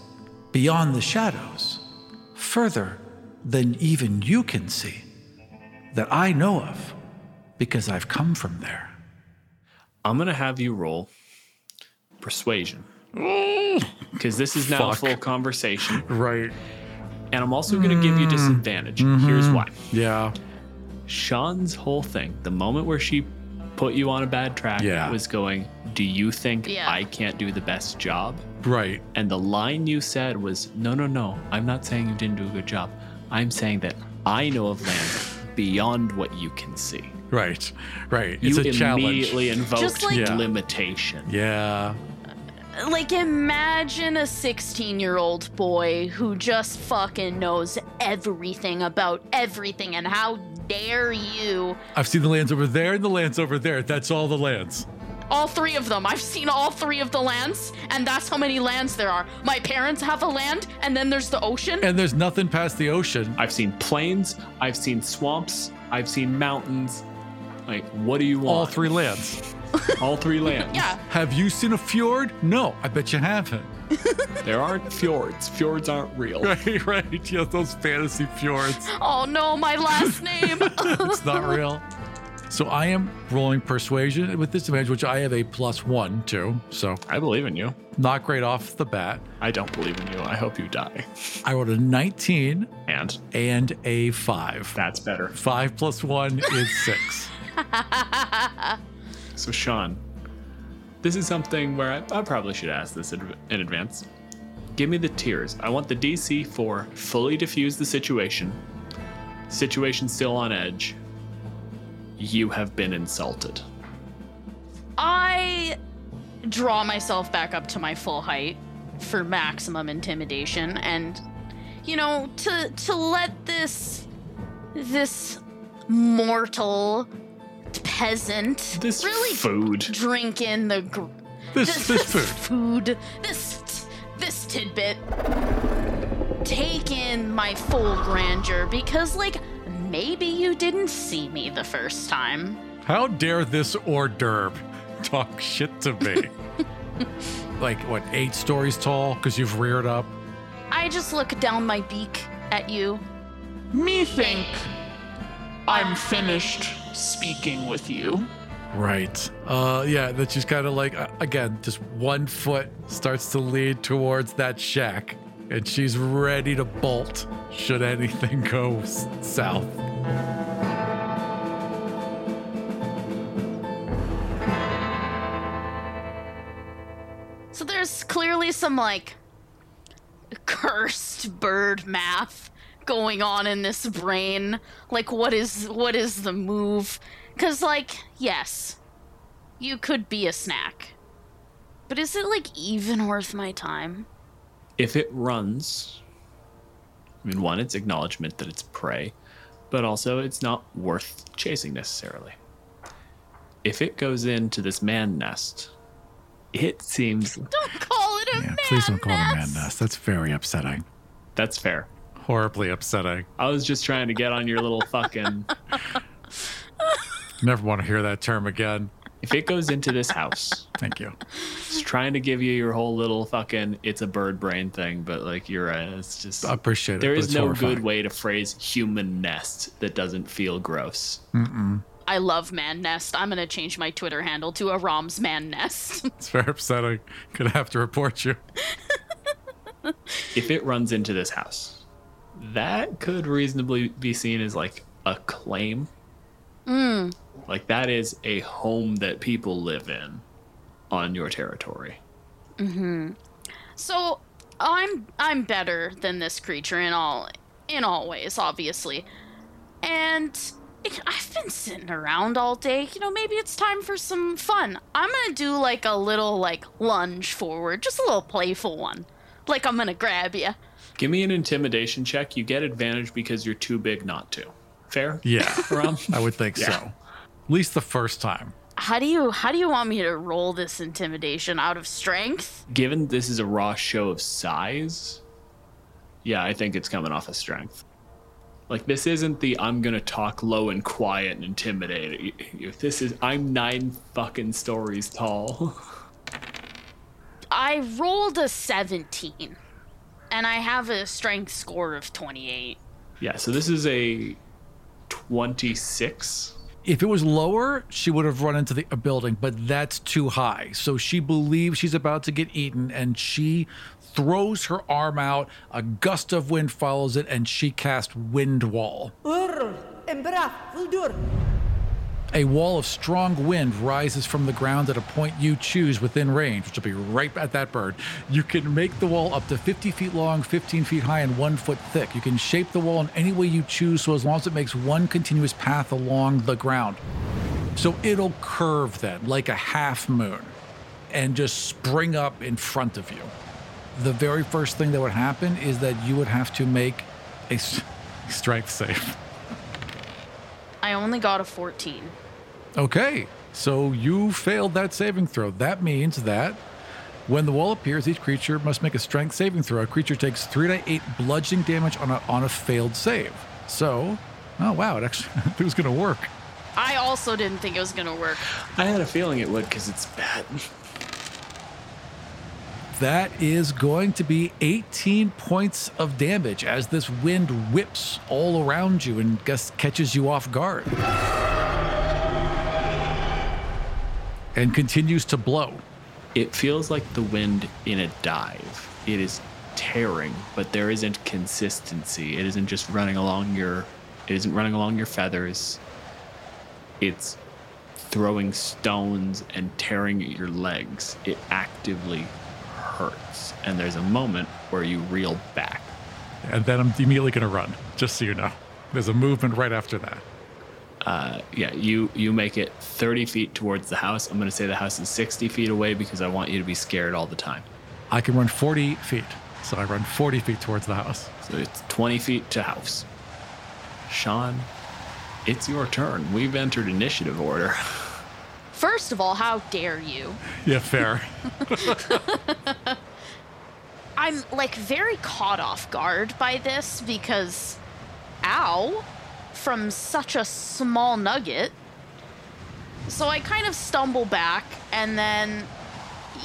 beyond the shadows, further than even you can see, that I know of because I've come from there. I'm gonna have you roll persuasion because this is now a full conversation, Right. and I'm also gonna give you disadvantage. Here's Mhm. why. Yeah. Sian's whole thing, the moment where she put you on a bad track, Yeah. was going, "Do you think Yeah. I can't do the best job?" Right. And the line you said was, "No, no, no. I'm not saying you didn't do a good job. I'm saying that I know of land beyond what you can see." Right. Right. It's you a challenge. immediately invoked Just like- Yeah. limitation. Yeah. Like, imagine a 16 year old boy who just fucking knows everything about everything, and how dare you? I've seen the lands over there and the lands over there. That's all the lands. All three of them. I've seen all three of the lands, and that's how many lands there are. My parents have a land, and then there's the ocean. And there's nothing past the ocean. I've seen plains, I've seen swamps, I've seen mountains. Like, what do you want? All three lands. *laughs* All three lands. yeah. Have you seen a fjord? No, I bet you haven't. *laughs* There aren't fjords. Fjords aren't real. *laughs* Right, right. Yeah, those fantasy fjords. Oh no, my last name. it's not real. So I am rolling persuasion with disadvantage, which I have a plus one to. So I believe in you. not great off the bat. I don't believe in you. I hope you die. I rolled a 19 And and a five. that's better. Five plus one is six. *laughs* So, Sian, this is something where I, I probably should ask this in, advance. Give me the tiers. I want the DC for fully diffuse the situation. Situation still on edge. You have been insulted. I draw myself back up to my full height for maximum intimidation and you know to to let this this mortal peasant This really food. drink in the gr- This this food. food this this tidbit take in my full grandeur because like maybe you didn't see me the first time How dare this hors d'oeuvre talk shit to me? *laughs* like what, eight stories tall because you've reared up? I just look down my beak at you. Me think I'm finished speaking with you. Right. Uh, yeah, that's just kind of like, uh, again, just one foot starts to lead towards that shack, and she's ready to bolt should anything go south. So there's clearly some like cursed bird math going on in this brain. Like what is what is the move? Cuz like yes, you could be a snack. But is it like even worth my time? If it runs, I mean, one, it's acknowledgement that it's prey, but also it's not worth chasing necessarily. If it goes into this man nest, it seems. Don't call it a Yeah, man please don't call it a man nest. nest. That's very upsetting. That's fair. Horribly upsetting. I was just trying to get on your little fucking. *laughs* Never want to hear that term again. If it goes into this house, Thank you. it's trying to give you your whole little fucking it's a bird brain thing, but like you're right. It's just. I appreciate it. There it's no horrifying. good way to phrase human nest that doesn't feel gross. Mm-mm. I love man nest. I'm going to change my Twitter handle to a Rom's man nest. *laughs* It's very upsetting. Gonna have to report you. *laughs* if it runs into this house, that could reasonably be seen as like a claim. mm. Like that is a home that people live in on your territory. Mhm. So, I'm I'm better than this creature in all in all ways, obviously. And it- I've been sitting around all day. You know, maybe it's time for some fun. I'm going to do like a little like lunge forward, just a little playful one. Like I'm going to grab you. Give me an intimidation check. You get advantage because you're too big not to. Fair? Yeah, *laughs* Rom? *laughs* I would think Yeah. so. At least the first time. How do you how do you want me to roll this intimidation out of strength? Given this is a raw show of size, yeah, I think it's coming off of strength. Like this isn't the I'm gonna talk low and quiet and intimidate you- you. This is I'm nine fucking stories tall. *laughs* I rolled a 17 and I have a strength score of 28. yeah, so this is a 26. If it was lower, she would have run into the a building, but that's too high. So she believes she's about to get eaten and she throws her arm out. A gust of wind follows it and she casts Wind Wall. A wall of strong wind rises from the ground at a point you choose within range, which will be right at that bird. You can make the wall up to 50 feet long, 15 feet high, and one foot thick. You can shape the wall in any way you choose, so as long as it makes one continuous path along the ground. So it'll curve then, like a half moon, and just spring up in front of you. The very first thing that would happen is that you would have to make a *laughs* strength save. I only got a 14. Okay, so you failed that saving throw. That means that when the wall appears, each creature must make a strength saving throw. A creature takes 3 to 8 bludgeoning damage on a, on a failed save. So, oh wow, it actually *laughs* it was going to work. I also didn't think it was going to work. I had a feeling it would because it's bad. That is going to be 18 points of damage as this wind whips all around you and guess catches you off guard. And continues to blow. It feels like the wind in a dive. It is tearing, but there isn't consistency. It isn't just running along your it isn't running along your feathers. It's throwing stones and tearing at your legs. It actively. And there's a moment where you reel back. And then I'm immediately going to run, just so you know. There's a movement right after that. Uh, yeah, you you make it 30 feet towards the house. I'm going to say the house is 60 feet away because I want you to be scared all the time. I can run 40 feet. So I run 40 feet towards the house. So it's 20 feet to house. Sian, it's your turn. We've entered initiative order. First of all, how dare you? Yeah, fair. *laughs* I'm like very caught off guard by this because, ow, from such a small nugget. So I kind of stumble back and then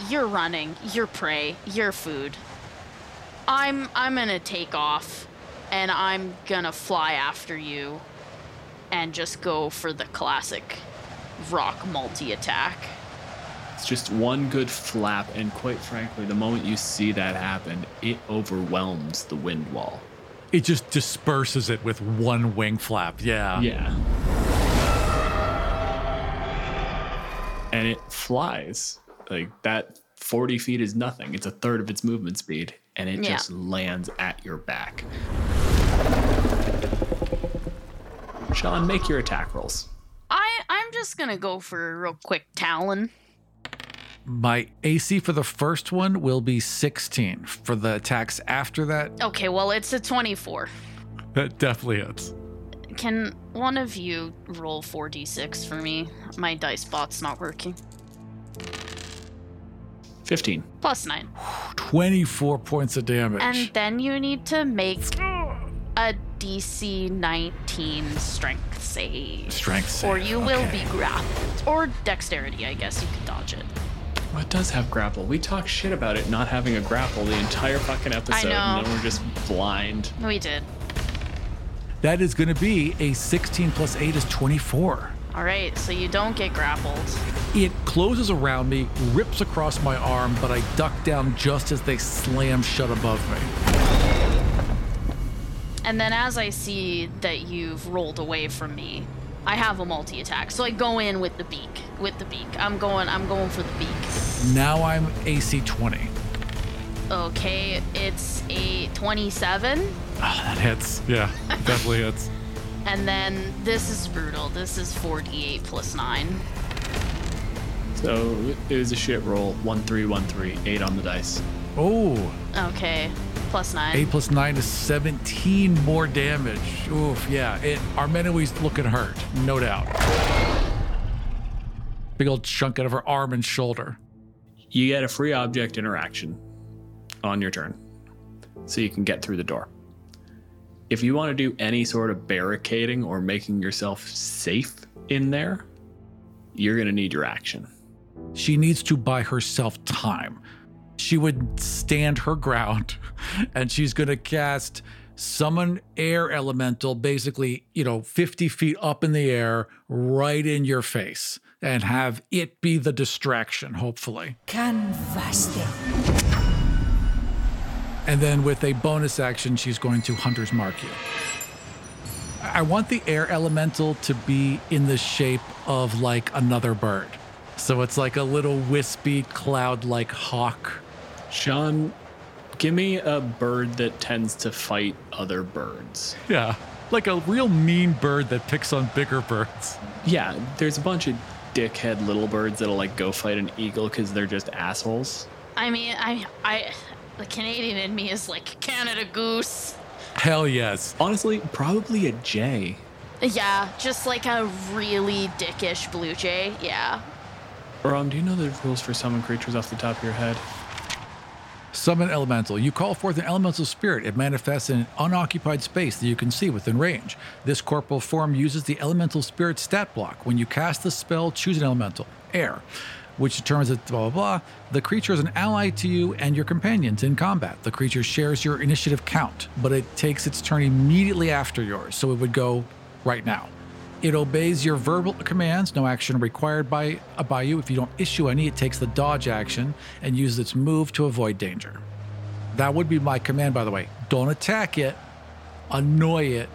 you're running, you're prey, you're food. I'm I'm to take off and I'm to fly after you and just go for the classic roc multi attack. It's just one good flap, and quite frankly, the moment you see that happen, it overwhelms the wind wall. It just disperses it with one wing flap. Yeah. Yeah. And it flies. Like that 40 feet is nothing. It's a third of its movement speed, and it Yeah. just lands at your back. Sian, make your attack rolls. I I'm just gonna go for a real quick talon. My AC for the first one will be 16. For the attacks after that, Okay, well it's a 24. that definitely hits. Can one of you roll 4d6 for me? My dice bot's not working. 15. Plus 9. 24 points of damage. And then you need to make a DC 19 strength save. Strength save. Or save, you will okay. be grappled. Or dexterity, I guess you could dodge it. Well, it does have grapple. We talk shit about it not having a grapple the entire fucking episode, know. and then we're just blind. We did. that is going to be a 16 plus 8 is 24. Alright, so you don't get grappled. It closes around me, rips across my arm, but I duck down just as they slam shut above me. And then as I see that you've rolled away from me, I have a multi attack. So I go in with the beak. With the beak. I'm going I'm going for the beak. Now I'm AC 20. Okay, it's a 27. Ah, that hits. Yeah, definitely hits. *laughs* And then this is brutal. This is 48 plus 9. So it was a shit roll. One three one three eight on the dice. Oh, Okay, plus 9. 8 plus 9 is 17 more damage. Oof, yeah. It, Armenoi's looking hurt, no doubt. Big old chunk out of her arm and shoulder. You get a free object interaction on your turn, so you can get through the door. If you want to do any sort of barricading or making yourself safe in there, you're gonna need your action. She needs to buy herself time. She would stand her ground *laughs* and she's going to cast summon air elemental, basically, you know, 50 feet up in the air, right in your face, and have it be the distraction, hopefully. Canvaste. And then with a bonus action, she's going to Hunter's Mark you. I want the air elemental to be in the shape of like another bird. So it's like a little wispy cloud like hawk. Sian, give me a bird that tends to fight other birds. Yeah. Like a real mean bird that picks on bigger birds. Yeah, there's a bunch of dickhead little birds that'll like go fight an eagle because they're just assholes. I mean, I I the Canadian in me is like Canada goose. Hell yes. Honestly, probably a jay. Yeah, just like a really dickish blue jay. Yeah. Rom, do you know the rules for summon creatures off the top of your head? Summon elemental. You call forth an elemental spirit. It manifests in an unoccupied space that you can see within range. This corporal form uses the elemental spirit stat block. When you cast the spell, choose an elemental, air, which determines that blah blah blah. The creature is an ally to you and your companions in combat. The creature shares your initiative count, but it takes its turn immediately after yours, so it would go right now. It obeys your verbal commands, no action required by, uh, by you. If you don't issue any, it takes the dodge action and uses its move to avoid danger. That would be my command, by the way. Don't attack it, annoy it,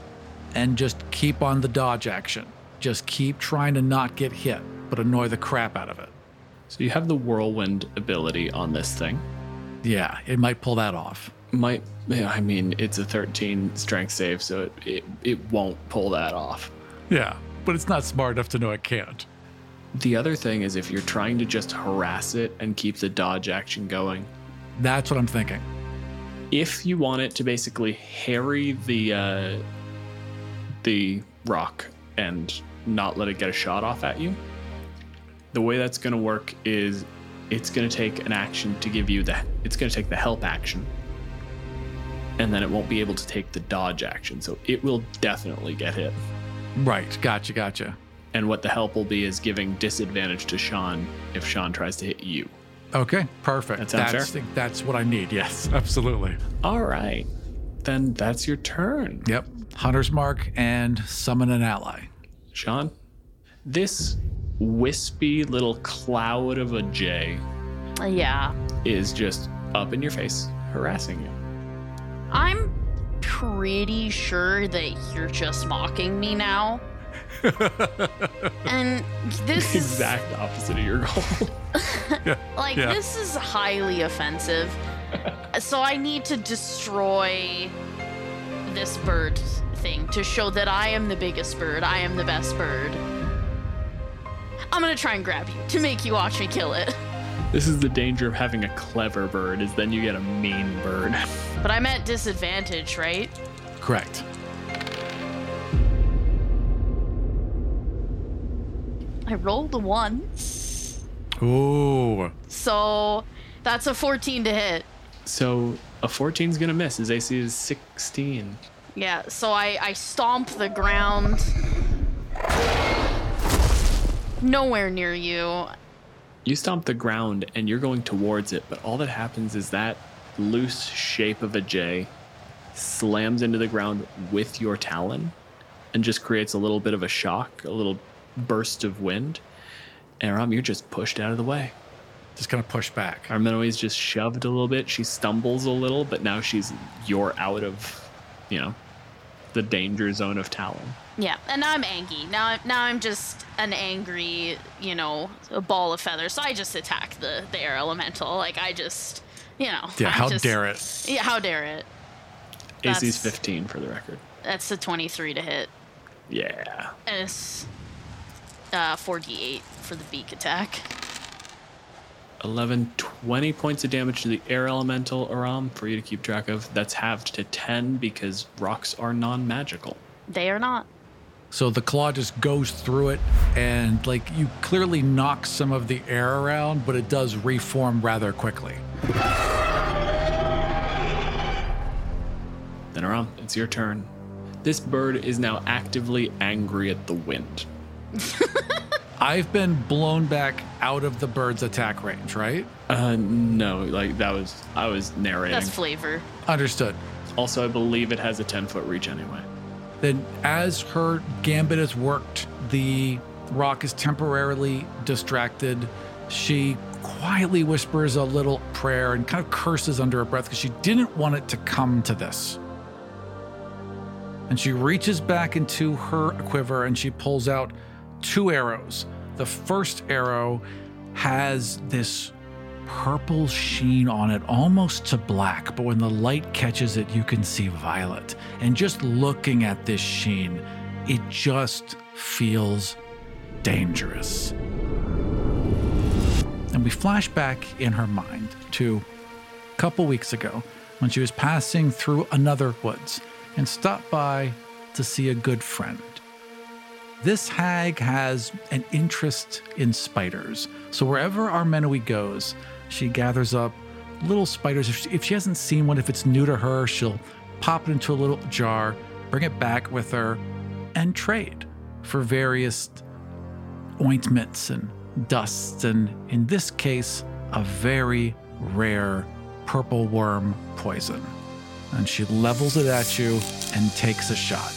and just keep on the dodge action. Just keep trying to not get hit, but annoy the crap out of it. So you have the whirlwind ability on this thing. Yeah, it might pull that off. Might I mean it's a 13 strength save, so it, it it won't pull that off. Yeah, but it's not smart enough to know it can't. The other thing is if you're trying to just harass it and keep the dodge action going, That's what I'm thinking. if you want it to basically harry the uh, the roc and not let it get a shot off at you, the way that's going to work is it's going to take an action to give you the it's going to take the help action and then it won't be able to take the dodge action so it will definitely get hit Right, gotcha, gotcha. and what the help will be is giving disadvantage to Sian if Sian tries to hit you Okay, perfect. That sounds that's, fair? that's what I need. Yes, *laughs* absolutely. all right then that's your turn Yep. Hunter's Mark and summon an ally. Sian, this wispy little cloud of a jay Yeah. is just up in your face, harassing you. I'm pretty sure that you're just mocking me now. *laughs* and this is exact opposite of your goal. *laughs* like Yeah. this is highly offensive. *laughs* so I need to destroy this bird thing to show that I am the biggest bird. I am the best bird. I'm gonna try and grab you to make you watch me kill it. This is the danger of having a clever bird, is then you get a mean bird. *laughs* But I'm at disadvantage, right? Correct. I rolled a one, Ooh. so that's a 14 to hit. So a 14 is gonna miss. His AC is 16. Yeah, so I, I stomp the ground. Nowhere near you. You stomp the ground and you're going towards it, but all that happens is that loose shape of a jay slams into the ground with your talon and just creates a little bit of a shock, a little burst of wind. And Aram, you're just pushed out of the way. Just kind of pushed back. Armenoe's just shoved a little bit. She stumbles a little, but now she's you're out of, you know, the danger zone of Talon. Yeah, and now I'm angry. Now, I'm- now I'm just an angry, you know, a ball of feathers. So I just attack the the air elemental. Like I just, you know. Yeah, I'm how just- dare it? Yeah, how dare it? AC's That's- 15 for the record. That's a 23 to hit, Yeah. and it's uh 48 for the beak attack. 11, 20 points of damage to the air elemental, Aram, for you to keep track of. That's halved to 10 because rocs are non magical. They are not. So the claw just goes through it, and like you clearly knock some of the air around, but it does reform rather quickly. Then, Aram, it's your turn. This bird is now actively angry at the wind. *laughs* I've been blown back out of the bird's attack range, right? Uh, no, like that was, I was narrating. That's flavor. Understood. Also, I believe it has a 10 foot reach anyway. Then, as her gambit has worked, the roc is temporarily distracted. She quietly whispers a little prayer and kind of curses under her breath because she didn't want it to come to this. And she reaches back into her quiver and she pulls out two arrows. The first arrow has this purple sheen on it, almost to black, but when the light catches it, you can see violet. And just looking at this sheen, it just feels dangerous. And we flash back in her mind to a couple weeks ago when she was passing through another woods and stopped by to see a good friend. This hag has an interest in spiders. So wherever Armenoe goes, she gathers up little spiders. If she, if she hasn't seen one, if it's new to her, she'll pop it into a little jar, bring it back with her, and trade for various ointments and dusts, and in this case, a very rare purple worm poison. And she levels it at you and takes a shot.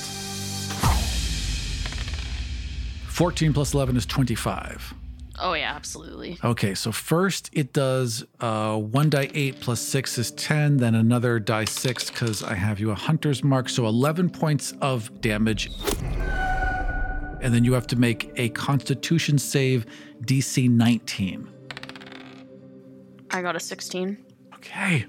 14 plus 11 is 25. Oh yeah, absolutely. Okay, so first it does uh, one die eight plus six is 10, then another die six because I have you a hunter's mark. So 11 points of damage. And then you have to make a constitution save DC 19. I got a 16. Okay.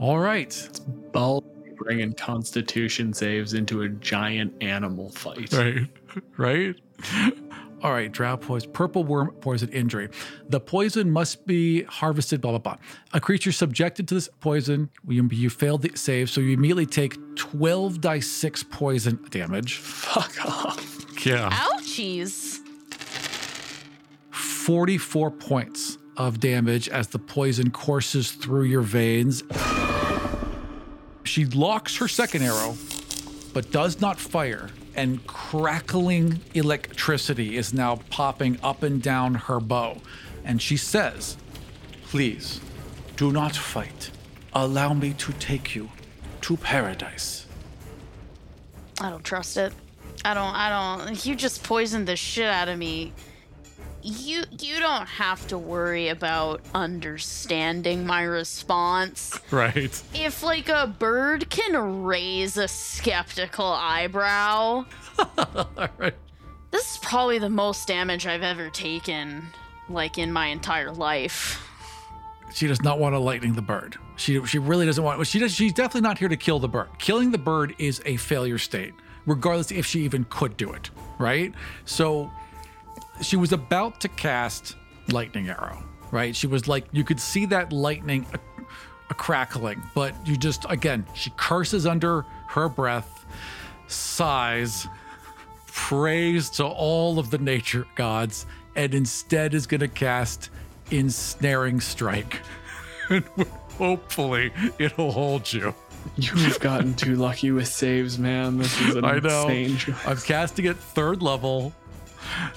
All right. It's ball bringing constitution saves into a giant animal fight. Right. *laughs* Right. All right, drought poison, purple worm poison injury. The poison must be harvested, blah, blah, blah. A creature subjected to this poison, you, you failed the save, so you immediately take 12 die 6 poison damage. Fuck off. Yeah. Ouchies. 44 points of damage as the poison courses through your veins. She locks her second arrow, but does not fire, and crackling electricity is now popping up and down her bow. And she says, Please, do not fight. Allow me to take you to paradise. I don't trust it. I don't. I don't. You just poisoned the shit out of me. You you don't have to worry about understanding my response. Right. If like a bird can raise a skeptical eyebrow, *laughs* All right. This is probably the most damage I've ever taken, like in my entire life. She does not want to lightning the bird. She she really doesn't want. She does. She's definitely not here to kill the bird. Killing the bird is a failure state, regardless if she even could do it. Right. So she was about to cast lightning arrow. Right. She was like you could see that lightning a, a crackling, but you just again she curses under her breath, sighs, prays to all of the nature gods, and instead is going to cast ensnaring strike. *laughs* hopefully it'll hold you. You've gotten too lucky with saves, man. This is an *laughs* I know. choice. I'm casting it third level.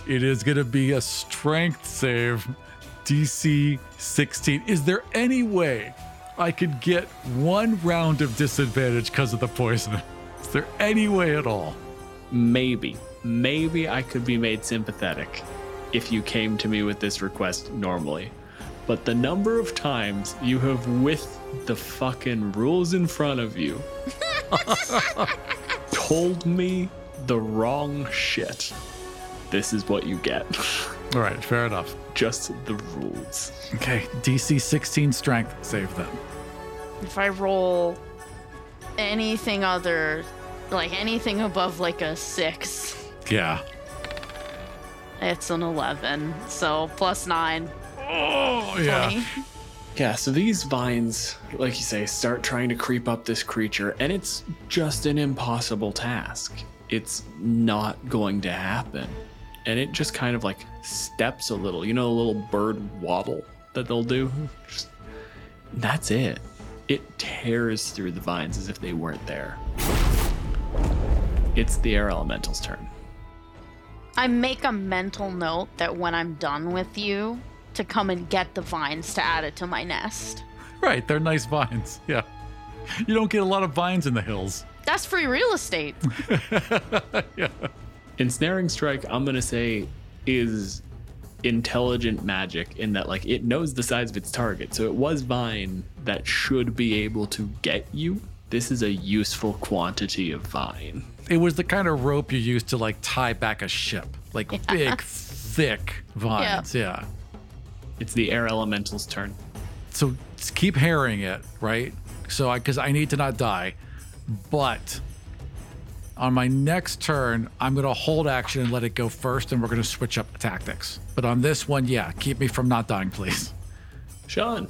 It is going to be a strength save, DC 16. Is there any way I could get one round of disadvantage because of the poison? Is there any way at all? Maybe, maybe I could be made sympathetic if you came to me with this request normally. But the number of times you have, with the fucking rules in front of you, *laughs* told me the wrong shit, this is what you get. All right, fair enough. Just the rules. Okay, DC 16 strength save then. If I roll anything other, like anything above like a six, Yeah. it's an 11. So plus nine. Oh, 20. Yeah, so these vines, like you say, start trying to creep up this creature, and it's just an impossible task. It's not going to happen. And it just kind of like steps a little, you know, a little bird waddle that they'll do? Mm-hmm. Just, that's it. It tears through the vines as if they weren't there. It's the air elemental's turn. I make a mental note that when I'm done with you, to come and get the vines to add it to my nest. Right, they're nice vines. *laughs* Yeah. You don't get a lot of vines in the hills. That's free real estate. *laughs* yeah. Ensnaring Strike, I'm gonna say, is intelligent magic in that like it knows the size of its target. So it was Vine that should be able to get you. This is a useful quantity of Vine. It was the kind of rope you used to like tie back a ship, like big, *laughs* thick vines. Yeah. It's the air elemental's turn. So keep harrying it, right? So I, because I need to not die, but on my next turn, I'm going to hold action and let it go first, and we're going to switch up tactics. But on this one, yeah, keep me from not dying, please. Sian.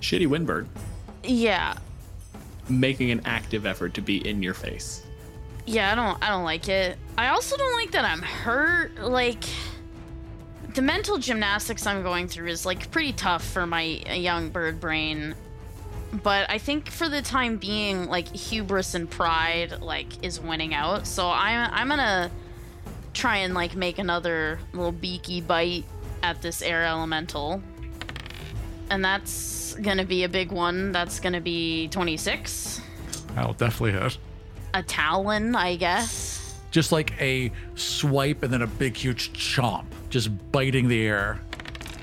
Shitty Windbird Yeah. making an active effort to be in your face. Yeah, I don't I don't like it. I also don't like that I'm hurt. Like the mental gymnastics I'm going through is like pretty tough for my uh, young bird brain. But I think for the time being, like hubris and pride like is winning out. So I'm I'm gonna try and like make another little beaky bite at this air elemental. And that's gonna be a big one. That's gonna be 26. I'll definitely hit. A talon, I guess. Just like a swipe and then a big, huge chomp, just biting the air.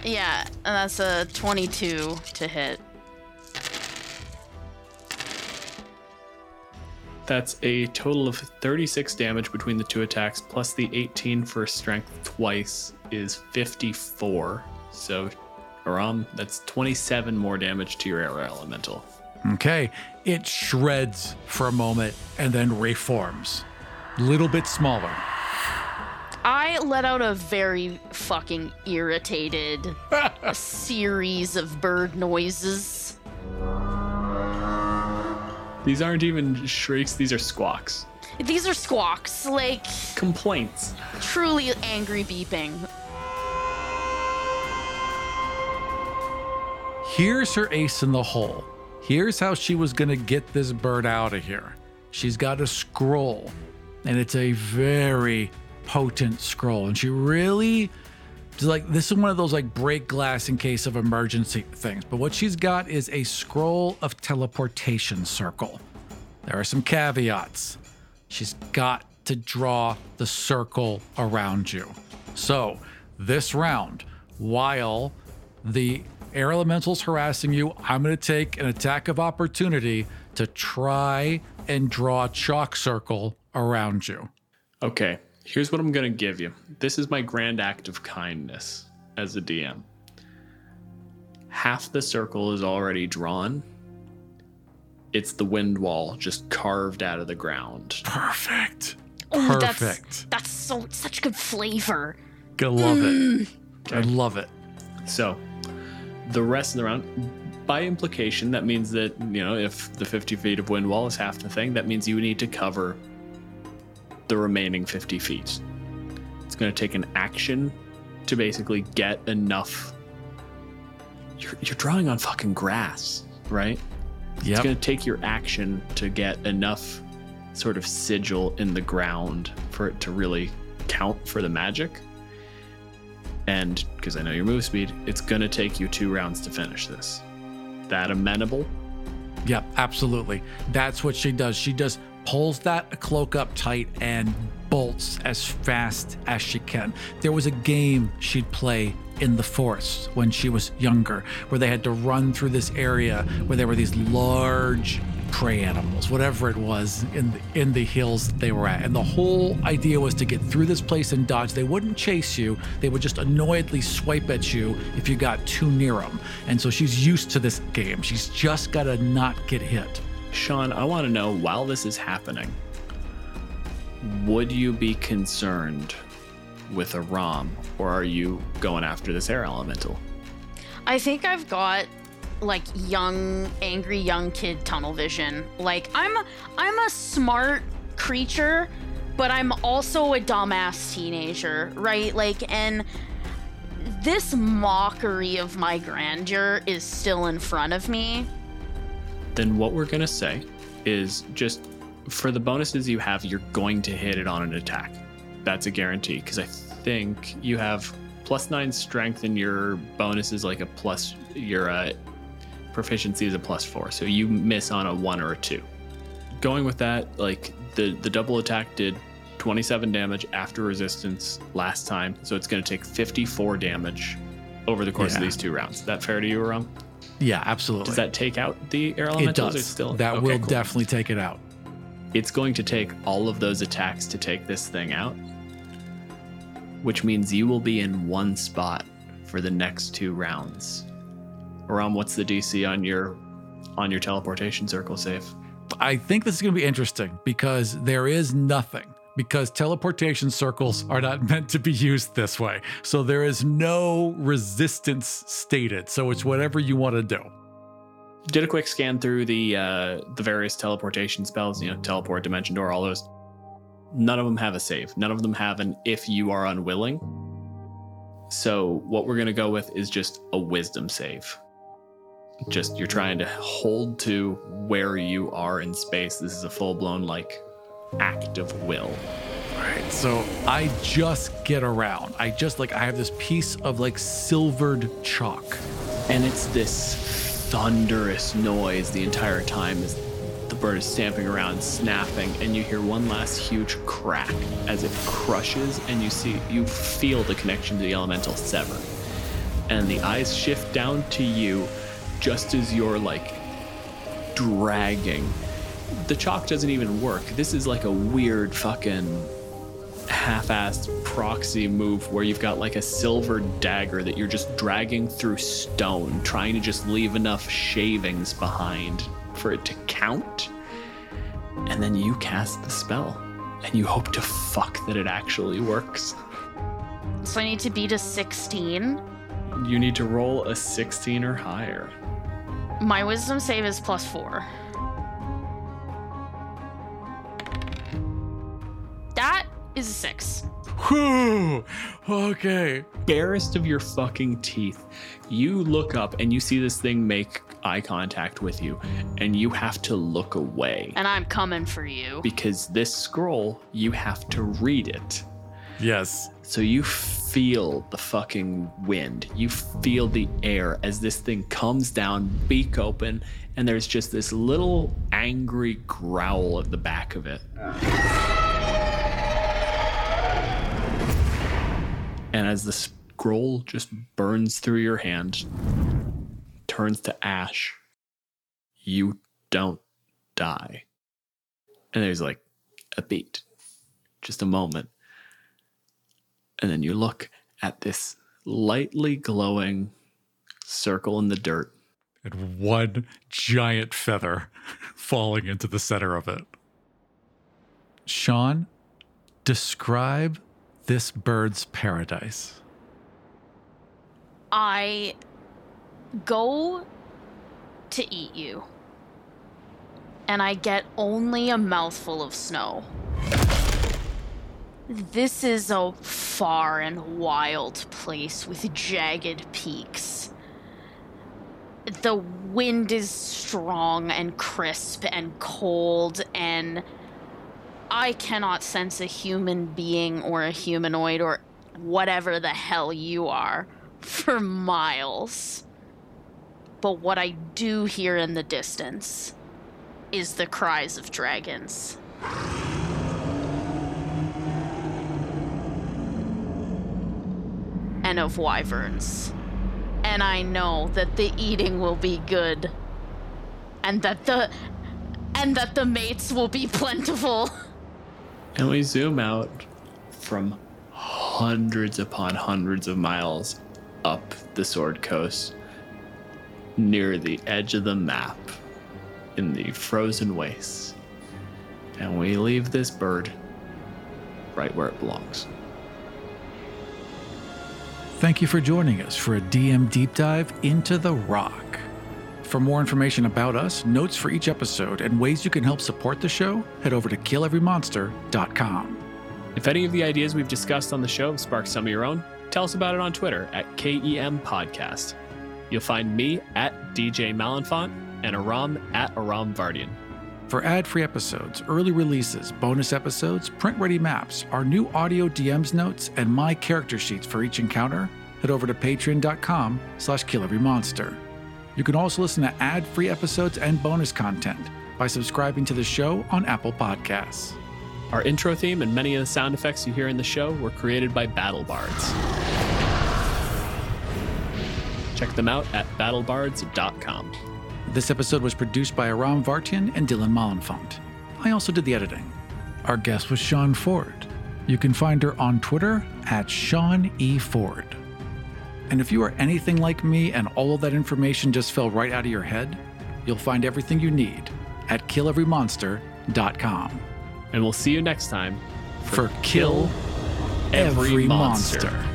Yeah, and that's a 22 to hit. That's a total of 36 damage between the two attacks, plus the 18 for strength twice is 54. So, Aram, that's 27 more damage to your air elemental. Okay. It shreds for a moment and then reforms. Little bit smaller. I let out a very fucking irritated *laughs* series of bird noises. These aren't even shrieks, these are squawks. These are squawks, like Complaints. truly angry beeping. Here's her ace in the hole. Here's how she was going to get this bird out of here. She's got a scroll, and it's a very potent scroll. And she really, like, this is one of those like break glass in case of emergency things. But what she's got is a scroll of teleportation circle. There are some caveats. She's got to draw the circle around you. So, this round, while the air elemental's harassing you, I'm going to take an attack of opportunity to try and draw a chalk circle around you. Okay. Here's what I'm going to give you. This is my grand act of kindness as a DM. Half the circle is already drawn. It's the wind wall just carved out of the ground. Perfect. Oh, that's Perfect. that's so such good flavor. Gonna love Mm. it. I love it. So, the rest of the round, by implication, that means that, you know, if the 50 feet of wind wall is half the thing, that means you need to cover the remaining 50 feet. It's going to take an action to basically get enough. You're, you're drawing on fucking grass, right? Yeah. It's going to take your action to get enough sort of sigil in the ground for it to really count for the magic. And because I know your move speed, it's going to take you two rounds to finish this. That amenable? Yep, absolutely. That's what she does. She just pulls that cloak up tight and bolts as fast as she can. There was a game she'd play in the forest when she was younger where they had to run through this area where there were these large prey animals, whatever it was in the, in the hills that they were at. And the whole idea was to get through this place and dodge. They wouldn't chase you. They would just annoyedly swipe at you if you got too near them. And so she's used to this game. She's just got to not get hit. Sian, I want to know while this is happening, would you be concerned with a ROM or are you going after this air elemental? I think I've got like young, angry young kid tunnel vision. Like I'm I'm a smart creature, but I'm also a dumbass teenager, right? Like and this mockery of my grandeur is still in front of me. Then what we're going to say is just for the bonuses you have, you're going to hit it on an attack. That's a guarantee because I think you have plus nine strength and your bonus is like a plus, your uh, proficiency is a plus four. So you miss on a one or a two. Going with that, like the, the double attack did 27 damage after resistance last time. So it's going to take 54 damage over the course Yeah. of these two rounds. Is That fair to you, Aram? Yeah, absolutely. Does that take out the air it does. Still that Okay, will cool. definitely take it out. It's going to take all of those attacks to take this thing out, which means you will be in one spot for the next two rounds. Aram, what's the DC on your on your teleportation circle save? I think this is going to be interesting because there is nothing. Because teleportation circles are not *laughs* meant to be used this way. So there is no resistance stated. So it's whatever you want to do. Did a quick scan through the uh, the various teleportation spells, you know, teleport, dimension door, all those. None of them have a save. None of them have an if you are unwilling. So what we're gonna go with is just a wisdom save. Just you're trying to hold to where you are in space. This is a full blown like act of will. Right. So I just get around. I just like, I have this piece of like silvered chalk. And it's this thunderous noise the entire time as the bird is stamping around, snapping, and you hear one last huge crack as it crushes, and you see, you feel the connection to the elemental sever. And the eyes shift down to you just as you're like dragging. The chalk doesn't even work. This is like a weird fucking half-assed proxy move where you've got like a silver dagger that you're just dragging through stone, trying to just leave enough shavings behind for it to count. And then you cast the spell, and you hope to fuck that it actually works. So I need to beat a 16. You need to roll a 16 or higher. My wisdom save is plus 4. That is a 6. Whew. *laughs* Okay. Barest of your fucking teeth, you look up and you see this thing make eye contact with you, and you have to look away. And I'm coming for you. because this scroll, you have to read it. Yes. So you feel the fucking wind. You feel the air as this thing comes down, beak open, and there's just this little angry growl at the back of it. And as the scroll just burns through your hand, turns to ash, you don't die. And there's like a beat, just a moment. And then you look at this lightly glowing circle in the dirt. And one giant feather falling into the center of it. Sian, describe this bird's paradise. I go to eat you, and I get only a mouthful of snow. This is a far and wild place with jagged peaks. The wind is strong and crisp and cold, and I cannot sense a human being or a humanoid or whatever the hell you are for miles. But what I do hear in the distance is the cries of dragons. And of wyverns. And I know that the eating will be good. And that the and that the mates will be plentiful. *laughs* And we zoom out from hundreds upon hundreds of miles up the Sword Coast near the edge of the map in the frozen wastes. And we leave this bird right where it belongs. Thank you for joining us for a DM deep dive into the roc. For more information about us, notes for each episode, and ways you can help support the show, head over to killeverymonster.com. If any of the ideas we've discussed on the show have sparked some of your own, tell us about it on Twitter at KEM Podcast. You'll find me at DJ Malenfant and Aram at Aram Vartian. For ad free episodes, early releases, bonus episodes, print ready maps, our new audio DMs notes, and my character sheets for each encounter, head over to patreon.com slash killeverymonster. You can also listen to ad free episodes and bonus content by subscribing to the show on Apple Podcasts. Our intro theme and many of the sound effects you hear in the show were created by Battle Bards. Check them out at battlebards.com. This episode was produced by Aram Vartian and Dylan Malenfant. I also did the editing. Our guest was Sian Ford. You can find her on Twitter at Sian E. Ford. And if you are anything like me and all of that information just fell right out of your head, you'll find everything you need at killeverymonster.com. And we'll see you next time for, for Kill Every, Every monster. monster.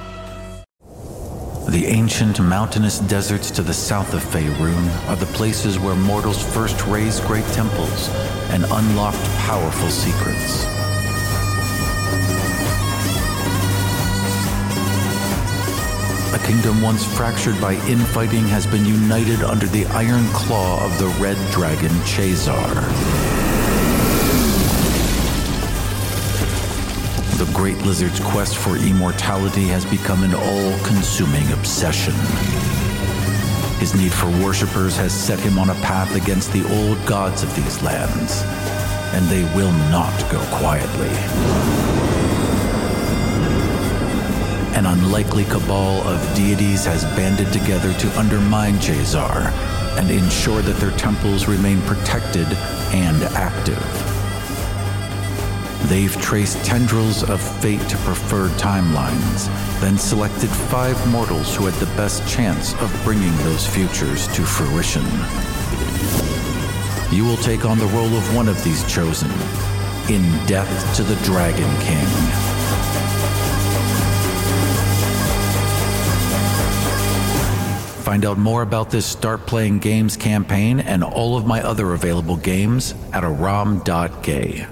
The ancient mountainous deserts to the south of Faerun are the places where mortals first raised great temples and unlocked powerful secrets. A kingdom once fractured by infighting has been united under the iron claw of the red dragon Chazar. The great lizard's quest for immortality has become an all consuming obsession. His need for worshippers has set him on a path against the old gods of these lands, and they will not go quietly. An unlikely cabal of deities has banded together to undermine Chazar and ensure that their temples remain protected and active. They've traced tendrils of fate to preferred timelines, then selected five mortals who had the best chance of bringing those futures to fruition. You will take on the role of one of these chosen in Death to the Dragon King. Find out more about this Start Playing Games campaign and all of my other available games at aram.gay.